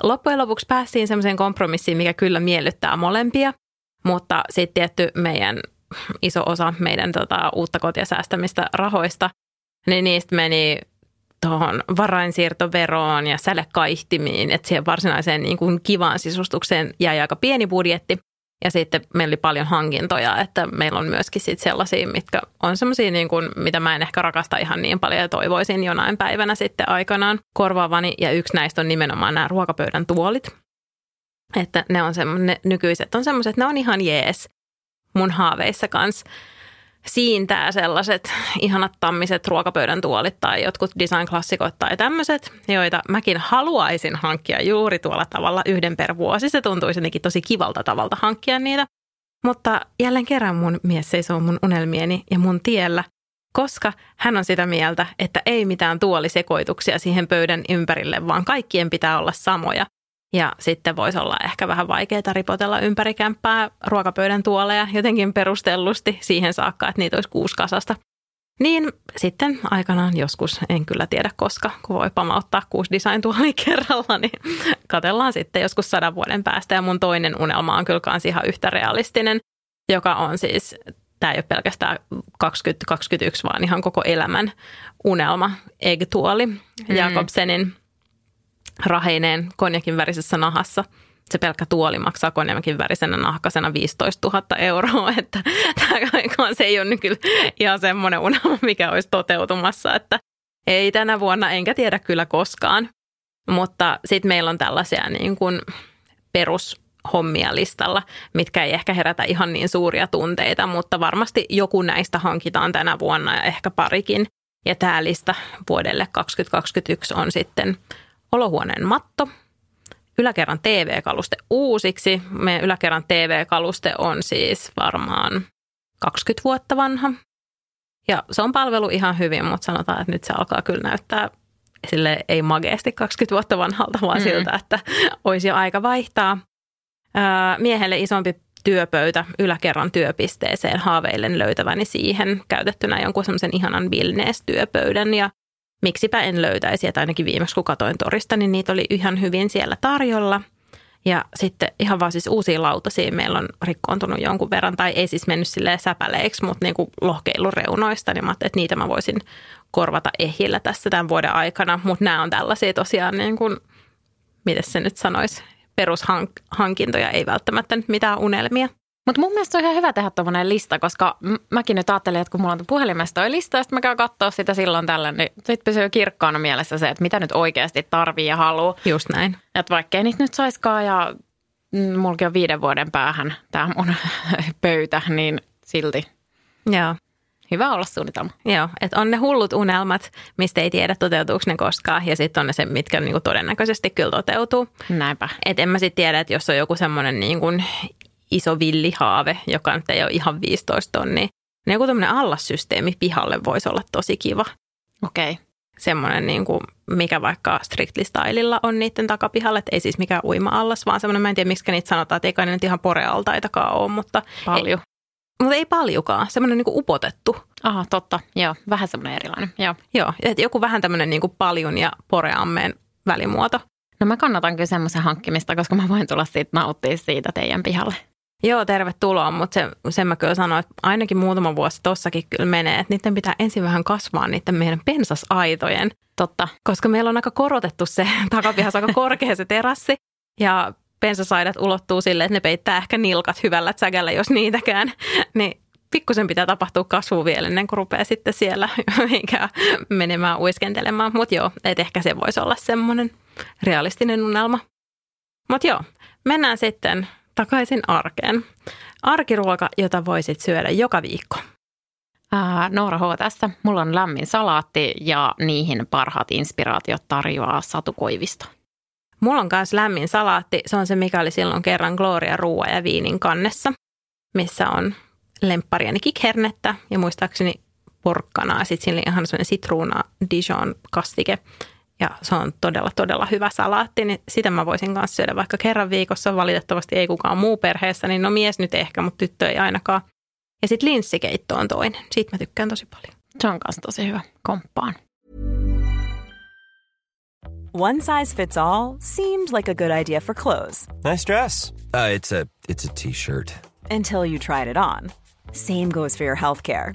loppujen lopuksi päästiin semmoiseen kompromissiin, mikä kyllä miellyttää molempia, mutta sitten tietty meidän iso osa meidän tota, uutta kotia säästämistä rahoista, niin niistä meni tuohon varainsiirtoveroon ja sälekaihtimiin, että siihen varsinaiseen niin kuin kivaan sisustukseen jäi aika pieni budjetti. Ja sitten meillä oli paljon hankintoja, että meillä on myöskin sit sellaisia, mitkä on sellaisia, niin kuin, mitä mä en ehkä rakasta ihan niin paljon ja toivoisin jonain päivänä sitten aikanaan korvaavani. Ja yksi näistä on nimenomaan nämä ruokapöydän tuolit. Että ne on ne nykyiset on semmoiset, ne on ihan jees mun haaveissa kanssa siintää sellaiset ihanat tammiset ruokapöydän tuolit tai jotkut design-klassikot tai tämmöiset, joita mäkin haluaisin hankkia juuri tuolla tavalla yhden per vuosi. Se tuntuisi jotenkin tosi kivalta tavalta hankkia niitä. Mutta jälleen kerran mun mies seisoo mun unelmieni ja mun tiellä, koska hän on sitä mieltä, että ei mitään tuolisekoituksia siihen pöydän ympärille, vaan kaikkien pitää olla samoja. Ja sitten voisi olla ehkä vähän vaikeaa ripotella ympäri kämppää ruokapöydän tuoleja jotenkin perustellusti siihen saakka, että niitä olisi kuusi kasasta. Niin sitten aikanaan joskus, en kyllä tiedä koska, kun voi pamauttaa kuusi design-tuolia kerralla, niin katellaan sitten joskus sadan vuoden päästä. Ja mun toinen unelma on kyllä kans ihan yhtä realistinen, joka on siis, tämä ei ole pelkästään 2021, vaan ihan koko elämän unelma, egg-tuoli, mm. Jakobsenin raheineen konjakin värisessä nahassa. Se pelkkä tuoli maksaa konjakin värisenä nahkasena 15 000 euroa, että tämä se ei ole kyllä ihan semmoinen unelma, mikä olisi toteutumassa, että Ei tänä vuonna, enkä tiedä kyllä koskaan. Mutta sitten meillä on tällaisia niin kuin perushommia listalla, mitkä ei ehkä herätä ihan niin suuria tunteita, mutta varmasti joku näistä hankitaan tänä vuonna ja ehkä parikin. Ja tämä lista vuodelle 2021 on sitten olohuoneen matto, yläkerran TV-kaluste uusiksi. Meidän yläkerran TV-kaluste on siis varmaan 20 vuotta vanha. Ja se on palvelu ihan hyvin, mutta sanotaan, että nyt se alkaa kyllä näyttää sille ei mageesti 20 vuotta vanhalta, vaan mm. siltä, että olisi jo aika vaihtaa. miehelle isompi työpöytä yläkerran työpisteeseen haaveilen löytäväni siihen käytettynä jonkun semmoisen ihanan Billness-työpöydän ja miksipä en löytäisi, että ainakin viimeksi kun katoin torista, niin niitä oli ihan hyvin siellä tarjolla. Ja sitten ihan vaan siis uusia lautasia meillä on rikkoontunut jonkun verran, tai ei siis mennyt silleen säpäleiksi, mutta niin kuin lohkeilureunoista, niin mä että niitä mä voisin korvata ehjillä tässä tämän vuoden aikana. Mutta nämä on tällaisia tosiaan, niin kuin, miten se nyt sanoisi, perushankintoja, ei välttämättä nyt mitään unelmia. Mutta mun mielestä on ihan hyvä tehdä tuommoinen lista, koska mäkin nyt ajattelin, että kun mulla on puhelimesta toi lista, ja sitten mä käyn katsoa sitä silloin tällä, niin sitten pysyy kirkkaana mielessä se, että mitä nyt oikeasti tarvii ja haluaa. Just näin. Että vaikkei niitä nyt saiskaan ja mullakin on viiden vuoden päähän tämä mun pöytä, niin silti. Joo. Hyvä olla suunnitelma. Joo, että on ne hullut unelmat, mistä ei tiedä toteutuuko ne koskaan, ja sitten on ne se, mitkä niinku todennäköisesti kyllä toteutuu. Näinpä. Et en mä sitten tiedä, että jos on joku semmoinen niinku iso villihaave, joka nyt ei ole ihan 15 tonnia, niin joku tämmöinen allassysteemi pihalle voisi olla tosi kiva. Okei. Okay. Semmoinen, niin kuin, mikä vaikka Strictly Stylella on niiden takapihalle, että ei siis mikään uima-allas, vaan semmoinen, mä en tiedä miksi niitä sanotaan, että ei kai ne nyt ihan porealtaitakaan ole, mutta... Paljon. Ei, mutta ei paljukaan, semmoinen niin kuin upotettu. Aha, totta. Joo, vähän semmoinen erilainen. Joo, Joo että joku vähän tämmöinen niin kuin paljun ja poreammeen välimuoto. No mä kannatan kyllä semmoisen hankkimista, koska mä voin tulla siitä nauttia siitä teidän pihalle. Joo, tervetuloa, mutta se, sen mä kyllä sanoin, että ainakin muutama vuosi tossakin kyllä menee, että niiden pitää ensin vähän kasvaa niiden meidän pensasaitojen. Totta. Koska meillä on aika korotettu se takapihassa aika korkea se terassi ja pensasaidat ulottuu silleen, että ne peittää ehkä nilkat hyvällä sägällä, jos niitäkään. Niin pikkusen pitää tapahtua kasvu vielä ennen kuin rupeaa sitten siellä menemään uiskentelemaan. Mutta joo, että ehkä se voisi olla semmoinen realistinen unelma. Mutta joo, mennään sitten takaisin arkeen. Arkiruoka, jota voisit syödä joka viikko. Ää, Noora H. tässä. Mulla on lämmin salaatti ja niihin parhaat inspiraatiot tarjoaa Satu Koivisto. Mulla on myös lämmin salaatti. Se on se, mikä oli silloin kerran Gloria Ruoa ja Viinin kannessa, missä on lemppariani kikhernettä ja muistaakseni porkkanaa. Sitten siinä oli ihan sitruuna Dijon kastike ja se on todella, todella hyvä salaatti, niin sitä mä voisin kanssa syödä vaikka kerran viikossa. Valitettavasti ei kukaan muu perheessä, niin no mies nyt ehkä, mutta tyttö ei ainakaan. Ja sitten linssikeitto on toinen. Siitä mä tykkään tosi paljon. Se on kanssa tosi hyvä. Komppaan. One size fits all seemed like a good idea for clothes. Nice dress. Uh, it's a it's a t-shirt. Until you tried it on. Same goes for your healthcare.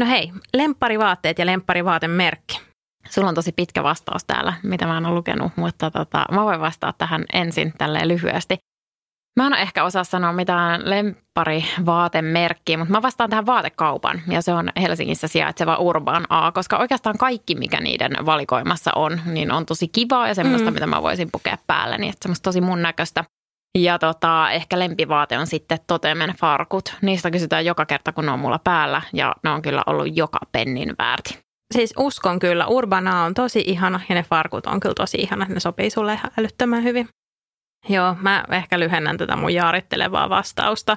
No hei, lempparivaatteet ja lempparivaatemerkki. Sulla on tosi pitkä vastaus täällä, mitä mä en ole lukenut, mutta tota, mä voin vastata tähän ensin tälleen lyhyesti. Mä en ehkä osaa sanoa mitään lempparivaatemerkkiä, mutta mä vastaan tähän vaatekaupan ja se on Helsingissä sijaitseva Urban A, koska oikeastaan kaikki, mikä niiden valikoimassa on, niin on tosi kivaa ja semmoista, mm. mitä mä voisin pukea päälle, niin että semmoista tosi mun näköistä. Ja tota, ehkä lempivaate on sitten Totemen farkut. Niistä kysytään joka kerta, kun ne on mulla päällä ja ne on kyllä ollut joka pennin väärti siis uskon kyllä, Urbana on tosi ihana ja ne farkut on kyllä tosi ihana, ne sopii sulle ihan älyttömän hyvin. Joo, mä ehkä lyhennän tätä mun jaarittelevaa vastausta.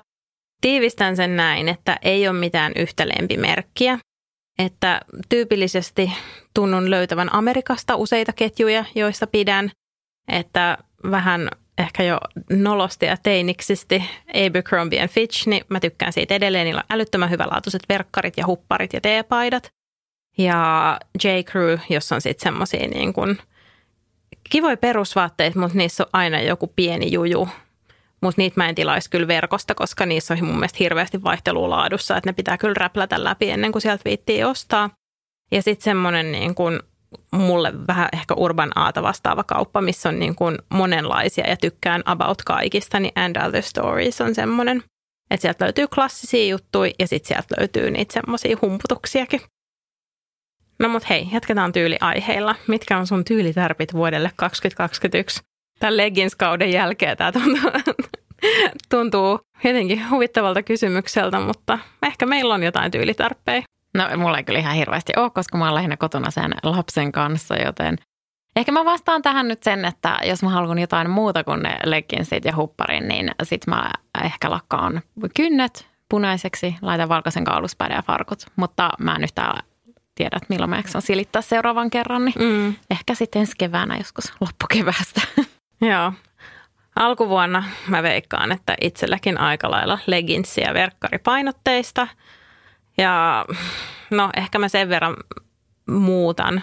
Tiivistän sen näin, että ei ole mitään yhtä lempimerkkiä. Että tyypillisesti tunnun löytävän Amerikasta useita ketjuja, joista pidän. Että vähän ehkä jo nolosti ja teiniksisti Abercrombie Fitch, niin mä tykkään siitä edelleen. Niillä on älyttömän hyvälaatuiset verkkarit ja hupparit ja teepaidat. Ja J. Crew, jossa on sitten semmoisia niin kuin kivoja perusvaatteita, mutta niissä on aina joku pieni juju. Mutta niitä mä en tilaisi kyllä verkosta, koska niissä on mun mielestä hirveästi vaihtelua laadussa, että ne pitää kyllä räplätä läpi ennen kuin sieltä viittii ostaa. Ja sitten semmoinen niin kuin mulle vähän ehkä urban aata vastaava kauppa, missä on niin kuin monenlaisia ja tykkään about kaikista, niin And Other Stories on semmoinen. Että sieltä löytyy klassisia juttuja ja sitten sieltä löytyy niitä semmoisia humputuksiakin. No mut hei, jatketaan tyyliaiheilla. Mitkä on sun tyylitärpit vuodelle 2021? Tämän leggings-kauden jälkeen tämä tuntuu, tuntuu jotenkin huvittavalta kysymykseltä, mutta ehkä meillä on jotain tyylitärppejä. No mulla ei kyllä ihan hirveästi ole, koska mä oon lähinnä kotona sen lapsen kanssa, joten ehkä mä vastaan tähän nyt sen, että jos mä haluan jotain muuta kuin ne leggingsit ja hupparin, niin sit mä ehkä lakkaan kynnet punaiseksi, laitan valkoisen kauluspäiden ja farkut, mutta mä en yhtään tiedä, että milloin mä jaksan silittää seuraavan kerran, niin mm. ehkä sitten ensi keväänä joskus loppukeväästä. Joo. Alkuvuonna mä veikkaan, että itselläkin aika lailla leginssiä verkkaripainotteista. Ja no ehkä mä sen verran muutan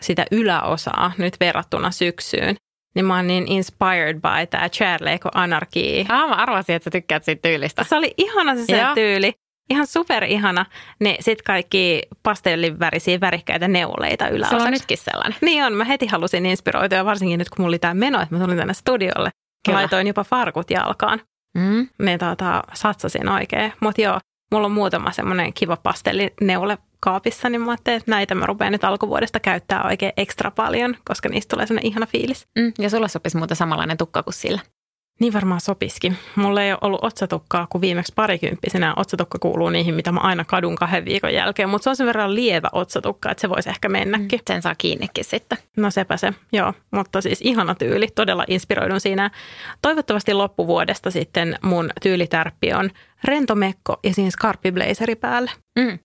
sitä yläosaa nyt verrattuna syksyyn. Niin mä oon niin inspired by tämä Charleko Anarchy. Ah, mä arvasin, että sä tykkäät siitä tyylistä. Se oli ihana se, se tyyli ihan super ihana, niin sitten kaikki pastellivärisiä värikkäitä neuleita yläosaksi. Se on nytkin sellainen. Niin on, mä heti halusin inspiroitua, varsinkin nyt kun mulla oli tämä meno, että mä tulin tänne studiolle. Kyllä. Laitoin jopa farkut jalkaan. Mm. Niin tota, satsasin oikein. Mutta joo, mulla on muutama semmoinen kiva pastellineule kaapissa, niin mä ajattelin, että näitä mä rupean nyt alkuvuodesta käyttää oikein ekstra paljon, koska niistä tulee semmoinen ihana fiilis. Mm, ja sulla sopisi muuten samanlainen tukka kuin sillä. Niin varmaan sopiskin. Mulla ei ole ollut otsatukkaa kuin viimeksi parikymppisenä. Otsatukka kuuluu niihin, mitä mä aina kadun kahden viikon jälkeen, mutta se on sen verran lievä otsatukka, että se voisi ehkä mennäkin. Sen saa kiinnikin sitten. No sepä se, joo. Mutta siis ihana tyyli, todella inspiroidun siinä. Toivottavasti loppuvuodesta sitten mun tyylitärppi on rentomekko ja siinä skarppiblazeri päälle. Mm.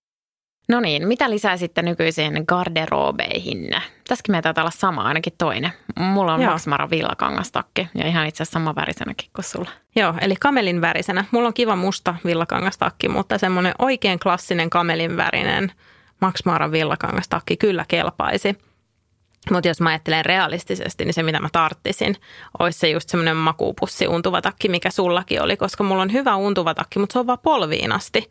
No niin, mitä lisää sitten nykyisiin garderobeihin? Tässäkin meitä taitaa olla sama, ainakin toinen. Mulla on Joo. Max Mara villakangastakki ja ihan itse asiassa sama värisenäkin kuin sulla. Joo, eli kamelin värisenä. Mulla on kiva musta villakangastakki, mutta semmoinen oikein klassinen kamelin värinen Max Mara villakangastakki kyllä kelpaisi. Mutta jos mä ajattelen realistisesti, niin se mitä mä tarttisin, olisi se just semmoinen makuupussi untuva takki, mikä sullakin oli, koska mulla on hyvä untuva takki, mutta se on vaan polviin asti.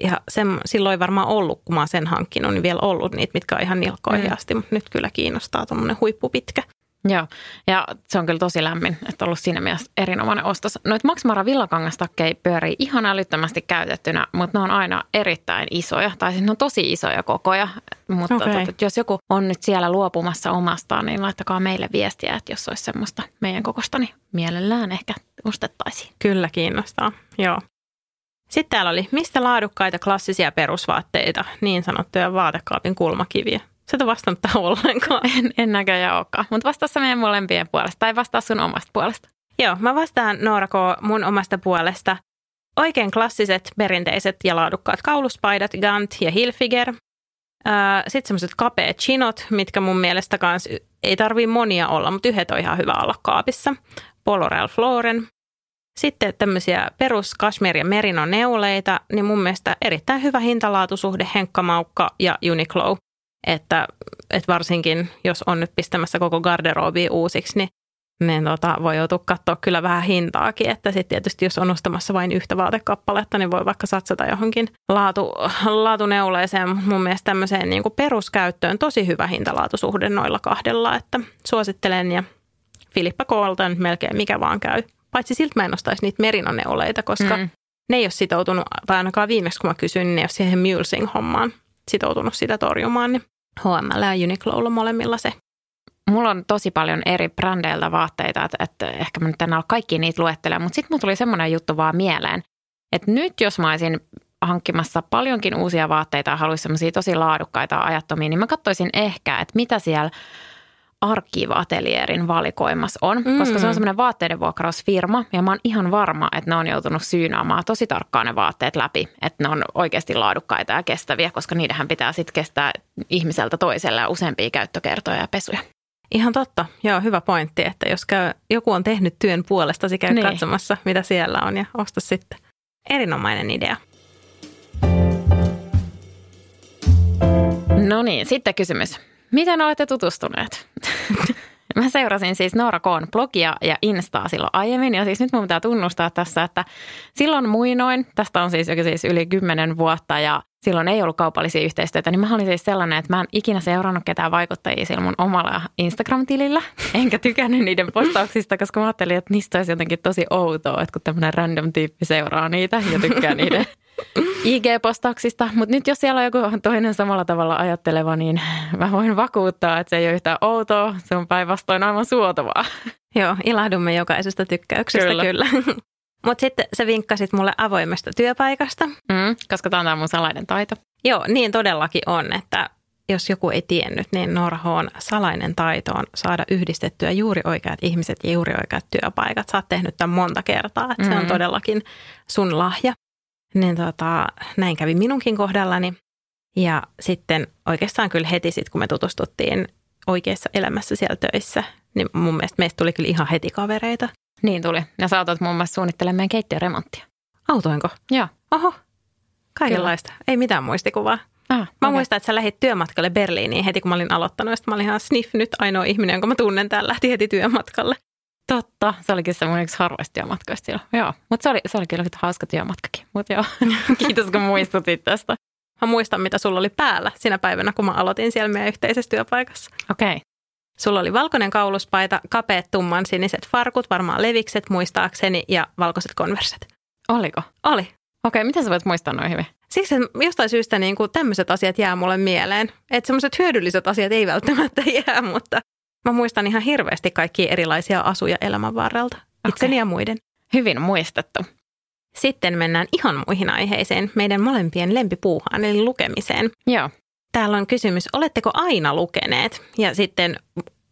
Ja sen, silloin ei varmaan ollut, kun mä sen hankkinut, niin vielä ollut niitä, mitkä on ihan nilkkoihin mm. asti, mutta nyt kyllä kiinnostaa tuommoinen huippupitkä. Joo, ja se on kyllä tosi lämmin, että on ollut siinä mielessä erinomainen ostos. Noit Max Mara villakangastakkeja pyörii ihan älyttömästi käytettynä, mutta ne on aina erittäin isoja, tai siis ne on tosi isoja kokoja. Mutta okay. tot, jos joku on nyt siellä luopumassa omastaan, niin laittakaa meille viestiä, että jos olisi semmoista meidän kokosta, niin mielellään ehkä ostettaisiin. Kyllä kiinnostaa, joo. Sitten täällä oli, mistä laadukkaita klassisia perusvaatteita, niin sanottuja vaatekaapin kulmakiviä. Sä et vastannut tähän ollenkaan. En, en näköjään olekaan, mutta vastaa meidän molempien puolesta tai vastaa sun omasta puolesta. Joo, mä vastaan Noora K. mun omasta puolesta. Oikein klassiset, perinteiset ja laadukkaat kauluspaidat, Gant ja Hilfiger. Sitten semmoiset kapeat chinot, mitkä mun mielestä kans ei tarvii monia olla, mutta yhdet on ihan hyvä olla kaapissa. Polo Ralph Lauren, sitten tämmöisiä perus Kashmir ja Merino neuleita, niin mun mielestä erittäin hyvä hintalaatusuhde Henkka Maukka ja Uniqlo. Että, että varsinkin jos on nyt pistämässä koko garderobi uusiksi, niin, niin tota, voi joutua katsoa kyllä vähän hintaakin. Että sitten tietysti jos on ostamassa vain yhtä vaatekappaletta, niin voi vaikka satsata johonkin laatu, laatuneuleeseen. Mun mielestä tämmöiseen niin kuin peruskäyttöön tosi hyvä hintalaatusuhde noilla kahdella, että suosittelen ja Filippa Koolta melkein mikä vaan käy paitsi siltä mä en ostaisi niitä merinoneoleita, koska mm. ne ei ole sitoutunut, tai ainakaan viimeksi kun mä kysyin, niin ne ei ole siihen mulesing-hommaan sitoutunut sitä torjumaan, niin HML ja Uniqlolla molemmilla se. Mulla on tosi paljon eri brändeiltä vaatteita, että, että ehkä mä nyt en ole kaikki niitä luettelemaan, mutta sitten mulla tuli semmoinen juttu vaan mieleen, että nyt jos mä olisin hankkimassa paljonkin uusia vaatteita ja haluaisin semmoisia tosi laadukkaita ajattomia, niin mä katsoisin ehkä, että mitä siellä Arkiva-atelierin valikoimas on, mm. koska se on semmoinen vaatteiden vuokrausfirma ja mä oon ihan varma, että ne on joutunut syynaamaan tosi tarkkaan ne vaatteet läpi, että ne on oikeasti laadukkaita ja kestäviä, koska niidenhän pitää sitten kestää ihmiseltä toiselle useampia käyttökertoja ja pesuja. Ihan totta. Joo, hyvä pointti, että jos käy, joku on tehnyt työn puolesta, käy niin. katsomassa, mitä siellä on ja osta sitten. Erinomainen idea. No niin, sitten kysymys. Miten olette tutustuneet? Mä seurasin siis Noora Koon blogia ja Instaa silloin aiemmin. Ja siis nyt mun pitää tunnustaa tässä, että silloin muinoin, tästä on siis, siis yli kymmenen vuotta ja silloin ei ollut kaupallisia yhteistyötä, niin mä olin siis sellainen, että mä en ikinä seurannut ketään vaikuttajia sillä mun omalla Instagram-tilillä, enkä tykännyt niiden postauksista, koska mä ajattelin, että niistä olisi jotenkin tosi outoa, että kun tämmöinen random tyyppi seuraa niitä ja tykkää niiden IG-postauksista. Mutta nyt jos siellä on joku toinen samalla tavalla ajatteleva, niin mä voin vakuuttaa, että se ei ole yhtään outoa, se on päinvastoin aivan suotavaa. Joo, ilahdumme jokaisesta tykkäyksestä kyllä. kyllä. Mutta sitten sä vinkkasit mulle avoimesta työpaikasta. Mm, koska tämä on mun salainen taito. Joo, niin todellakin on, että jos joku ei tiennyt, niin Norhoon salainen taito on saada yhdistettyä juuri oikeat ihmiset ja juuri oikeat työpaikat. Sä oot tehnyt tämän monta kertaa, että mm. se on mm. todellakin sun lahja. Niin tota, näin kävi minunkin kohdallani. Ja sitten oikeastaan kyllä heti sit, kun me tutustuttiin oikeassa elämässä siellä töissä, niin mun mielestä meistä tuli kyllä ihan heti kavereita. Niin tuli. Ja sä autot muun muassa suunnittelemaan keittiöremonttia. Autoinko? Joo. Oho, kaikenlaista. Kyllä. Ei mitään muistikuvaa. Ah, mä okay. muistan, että sä lähdit työmatkalle Berliiniin heti, kun mä olin aloittanut. Ja mä olin ihan sniff nyt ainoa ihminen, jonka mä tunnen täällä, lähti heti työmatkalle. Totta, se olikin se mun yksi harvoista työmatkoista silloin. Joo, mutta se oli, se oli kyllä hauska työmatkakin. Mutta joo, kiitos kun muistutit tästä. Mä muistan, mitä sulla oli päällä sinä päivänä, kun mä aloitin siellä meidän yhteisessä työpaikassa. Okei. Okay. Sulla oli valkoinen kauluspaita, kapeat tumman siniset farkut, varmaan levikset muistaakseni ja valkoiset konverset. Oliko? Oli. Okei, okay, miten sä voit muistaa noin hyvin? Siksi että jostain syystä niin kuin tämmöiset asiat jää mulle mieleen. Että semmoiset hyödylliset asiat ei välttämättä jää, mutta mä muistan ihan hirveästi kaikkia erilaisia asuja elämän varrelta. Itseni okay. ja muiden. Hyvin muistettu. Sitten mennään ihan muihin aiheisiin, meidän molempien lempipuuhaan, eli lukemiseen. Joo. Täällä on kysymys, oletteko aina lukeneet? Ja sitten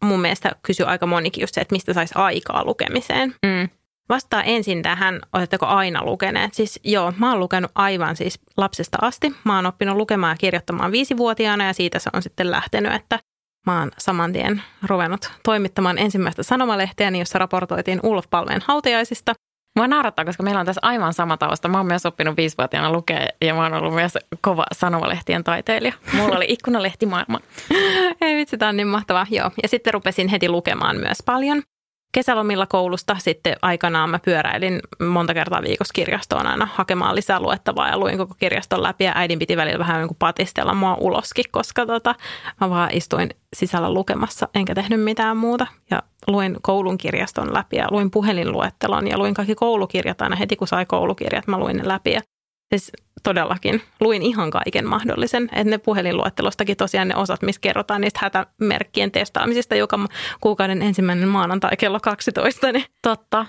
mun mielestä kysy aika monikin just se, että mistä saisi aikaa lukemiseen. Mm. Vastaa ensin tähän, oletteko aina lukeneet? Siis joo, mä oon lukenut aivan siis lapsesta asti. Mä oon oppinut lukemaan ja kirjoittamaan viisivuotiaana ja siitä se on sitten lähtenyt, että mä oon saman tien ruvennut toimittamaan ensimmäistä sanomalehteäni, jossa raportoitiin Ulf Palmeen hautajaisista. Mua naurattaa, koska meillä on tässä aivan sama tausta. Mä oon myös oppinut viisivuotiaana lukea ja mä oon ollut myös kova sanomalehtien taiteilija. Mulla oli ikkunalehti maailma. Ei vitsi, tää on niin mahtavaa. Joo. Ja sitten rupesin heti lukemaan myös paljon kesälomilla koulusta sitten aikanaan mä pyöräilin monta kertaa viikossa kirjastoon aina hakemaan lisää luettavaa ja luin koko kirjaston läpi ja äidin piti välillä vähän niin kuin patistella mua uloskin, koska tota, mä vaan istuin sisällä lukemassa enkä tehnyt mitään muuta. Ja luin koulun kirjaston läpi ja luin puhelinluettelon ja luin kaikki koulukirjat aina heti kun sai koulukirjat, mä luin ne läpi ja Siis todellakin luin ihan kaiken mahdollisen. Että ne puhelinluettelostakin tosiaan ne osat, missä kerrotaan niistä hätämerkkien testaamisista joka kuukauden ensimmäinen maanantai kello 12. Niin. Totta.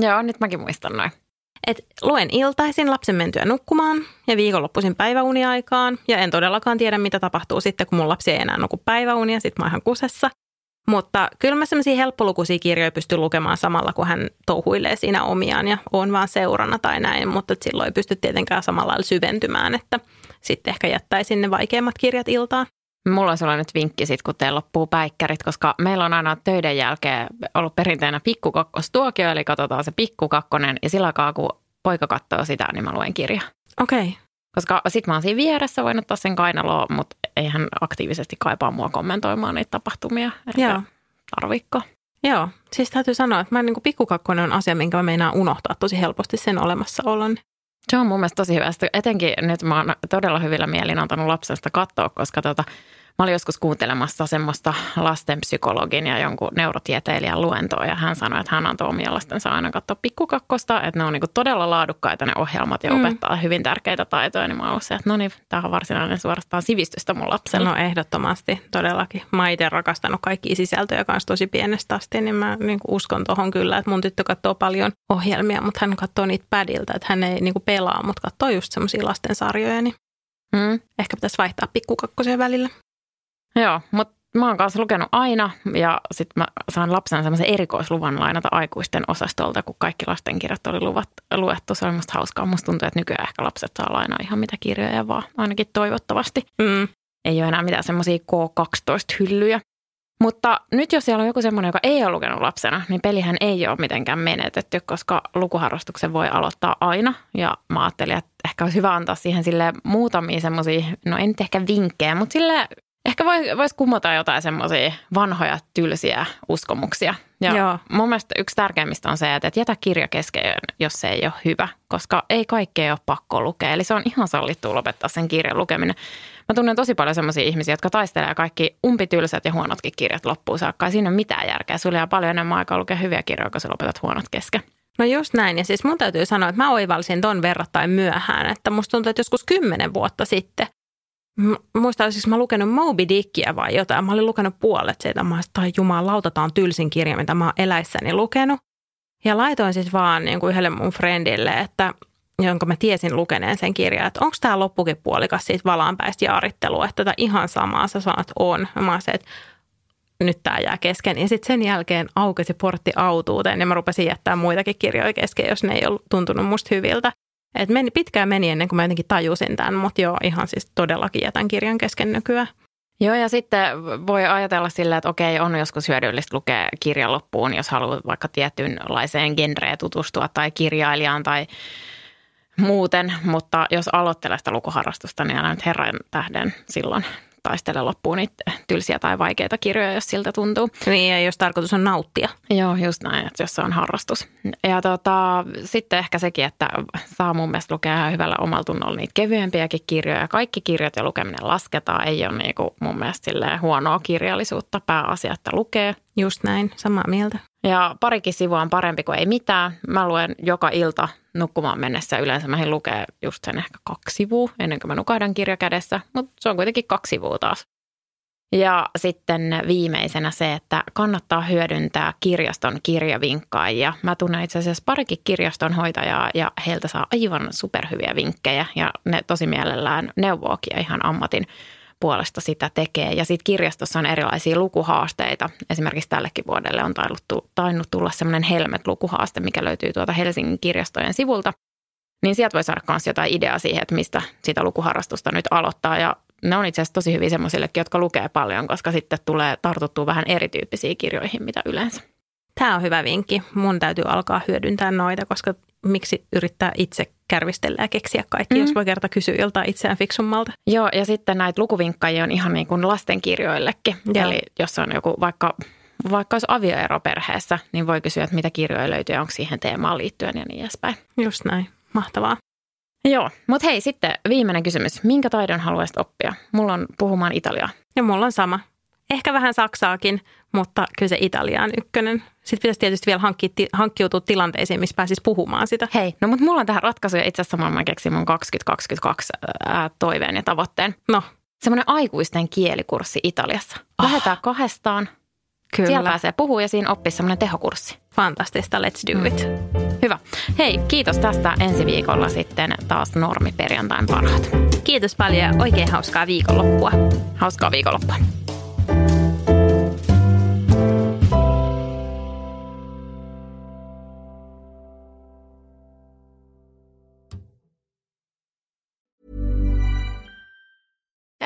Joo, nyt mäkin muistan noin. Et luen iltaisin lapsen mentyä nukkumaan ja viikonloppuisin päiväuniaikaan. Ja en todellakaan tiedä, mitä tapahtuu sitten, kun mun lapsi ei enää nuku päiväunia. Sitten mä ihan kusessa. Mutta kyllä mä semmoisia helppolukuisia kirjoja pystyn lukemaan samalla, kun hän touhuilee siinä omiaan ja on vaan seurana tai näin, mutta silloin ei pysty tietenkään samalla lailla syventymään, että sitten ehkä jättäisin ne vaikeimmat kirjat iltaan. Mulla on sulla nyt vinkki sit, kun teillä loppuu päikkärit, koska meillä on aina töiden jälkeen ollut perinteinen pikkukakkostuokio, eli katsotaan se pikkukakkonen, ja sillä aikaa, kun poika katsoo sitä, niin mä luen kirja. Okei. Okay. Koska sit mä oon siinä vieressä, voin ottaa sen kainaloa, mutta ei hän aktiivisesti kaipaa mua kommentoimaan niitä tapahtumia. Joo. Tarvikko. Joo, siis täytyy sanoa, että mä niin kuin pikkukakkonen on asia, minkä mä meinaan unohtaa tosi helposti sen olemassaolon. Se on mun mielestä tosi hyvä. Etenkin nyt mä oon todella hyvillä mielin antanut lapsesta katsoa, koska tota, Mä olin joskus kuuntelemassa semmoista lastenpsykologin ja jonkun neurotieteilijän luentoa ja hän sanoi, että hän antoi omia lastensa aina katsoa pikkukakkosta, että ne on niinku todella laadukkaita ne ohjelmat ja mm. opettaa hyvin tärkeitä taitoja, niin mä oon että no niin, tämä on varsinainen suorastaan sivistystä mun lapsella. No ehdottomasti, todellakin. Mä itse rakastanut kaikki sisältöjä kanssa tosi pienestä asti, niin mä niin uskon tuohon kyllä, että mun tyttö katsoo paljon ohjelmia, mutta hän katsoo niitä pädiltä, että hän ei niin pelaa, mutta katsoo just semmoisia lastensarjoja, niin mm. ehkä pitäisi vaihtaa pikkukakkosen välillä. Joo, mutta mä oon kanssa lukenut aina ja sitten mä saan lapsena semmoisen erikoisluvan lainata aikuisten osastolta, kun kaikki lastenkirjat oli luvat, luettu. Se oli musta hauskaa. Musta tuntuu, että nykyään ehkä lapset saa lainaa ihan mitä kirjoja vaan, ainakin toivottavasti. Mm. Ei ole enää mitään semmoisia K12-hyllyjä. Mutta nyt jos siellä on joku semmoinen, joka ei ole lukenut lapsena, niin pelihän ei ole mitenkään menetetty, koska lukuharrastuksen voi aloittaa aina. Ja mä ajattelin, että ehkä olisi hyvä antaa siihen sille muutamia semmoisia, no en nyt ehkä vinkkejä, mutta sille ehkä voisi vois kumota jotain semmoisia vanhoja tylsiä uskomuksia. Ja Joo. mun mielestä yksi tärkeimmistä on se, että et jätä kirja kesken, jos se ei ole hyvä, koska ei kaikkea ole pakko lukea. Eli se on ihan sallittu lopettaa sen kirjan lukeminen. Mä tunnen tosi paljon semmoisia ihmisiä, jotka taistelee kaikki umpitylsät ja huonotkin kirjat loppuun saakka. Ei siinä ole mitään järkeä. Sulla jää paljon enemmän aikaa lukea hyviä kirjoja, kun sä lopetat huonot kesken. No just näin. Ja siis mun täytyy sanoa, että mä oivalsin ton verrattain myöhään. Että musta tuntuu, että joskus kymmenen vuotta sitten, muistan, siis mä lukenut Moby Dickia vai jotain. Mä olin lukenut puolet siitä. Mä olisin, tai jumalauta, tää on tylsin kirja, mitä mä oon eläissäni lukenut. Ja laitoin sitten vaan niin kuin yhdelle mun friendille, että jonka mä tiesin lukeneen sen kirjan, että onko tämä loppukin puolikas siitä valaanpäistä jaarittelua, että tätä ihan samaa sä sanot on. Mä olisin, että nyt tämä jää kesken. Ja sitten sen jälkeen aukesi portti autuuteen ja mä rupesin jättää muitakin kirjoja kesken, jos ne ei ollut tuntunut musta hyviltä. Et meni, pitkään meni ennen kuin mä jotenkin tajusin tämän, mutta joo, ihan siis todellakin jätän kirjan kesken nykyään. Joo, ja sitten voi ajatella sillä, että okei, on joskus hyödyllistä lukea kirjan loppuun, jos haluaa vaikka tietynlaiseen genreen tutustua tai kirjailijaan tai muuten, mutta jos aloittelee sitä lukuharrastusta, niin älä nyt herran tähden silloin taistele loppuun niitä tylsiä tai vaikeita kirjoja, jos siltä tuntuu. Niin, ja jos tarkoitus on nauttia. Joo, just näin, että jos se on harrastus. Ja tota, sitten ehkä sekin, että saa mun mielestä lukea ihan hyvällä omalla tunnolla niitä kevyempiäkin kirjoja. Kaikki kirjat ja lukeminen lasketaan. Ei ole niinku mun mielestä huonoa kirjallisuutta pääasia, että lukee. Just näin, samaa mieltä. Ja parikin sivua on parempi kuin ei mitään. Mä luen joka ilta nukkumaan mennessä. Yleensä mä lukee just sen ehkä kaksi sivua ennen kuin mä nukahdan kirja kädessä, mutta se on kuitenkin kaksi sivua taas. Ja sitten viimeisenä se, että kannattaa hyödyntää kirjaston kirjavinkkaajia. Mä tunnen itse asiassa parikin kirjastonhoitajaa ja heiltä saa aivan superhyviä vinkkejä ja ne tosi mielellään neuvookin ihan ammatin puolesta sitä tekee. Ja sitten kirjastossa on erilaisia lukuhaasteita. Esimerkiksi tällekin vuodelle on tainnut, tulla semmoinen Helmet-lukuhaaste, mikä löytyy tuolta Helsingin kirjastojen sivulta. Niin sieltä voi saada myös jotain ideaa siihen, että mistä sitä lukuharrastusta nyt aloittaa. Ja ne on itse asiassa tosi hyviä semmoisillekin, jotka lukee paljon, koska sitten tulee tartuttua vähän erityyppisiin kirjoihin, mitä yleensä. Tämä on hyvä vinkki. Mun täytyy alkaa hyödyntää noita, koska miksi yrittää itse kärvistellä ja keksiä kaikki, mm. jos voi kerta kysyä joltain itseään fiksummalta. Joo, ja sitten näitä lukuvinkkajia on ihan niin kuin lastenkirjoillekin. Joo. Eli jos on joku vaikka, vaikka olisi avioero perheessä, niin voi kysyä, että mitä kirjoja löytyy ja onko siihen teemaan liittyen ja niin edespäin. Just näin. Mahtavaa. Joo, mutta hei sitten viimeinen kysymys. Minkä taidon haluaisit oppia? Mulla on puhumaan italiaa. Ja mulla on sama. Ehkä vähän saksaakin, mutta kyllä se Italia on ykkönen. Sitten pitäisi tietysti vielä hankkia, hankkiutua tilanteisiin, missä pääsisi puhumaan sitä. Hei, no mutta mulla on tähän ratkaisu ja itse asiassa samalla mä keksin mun 2022 ää, toiveen ja tavoitteen. No, Semmoinen aikuisten kielikurssi Italiassa. Lähdetään kahdestaan. kyllä. Siellä pääsee puhua ja siinä oppii semmoinen tehokurssi. Fantastista, let's do it. Hyvä. Hei, kiitos tästä. Ensi viikolla sitten taas normiperjantain parhaat. Kiitos paljon ja oikein hauskaa viikonloppua. Hauskaa viikonloppua.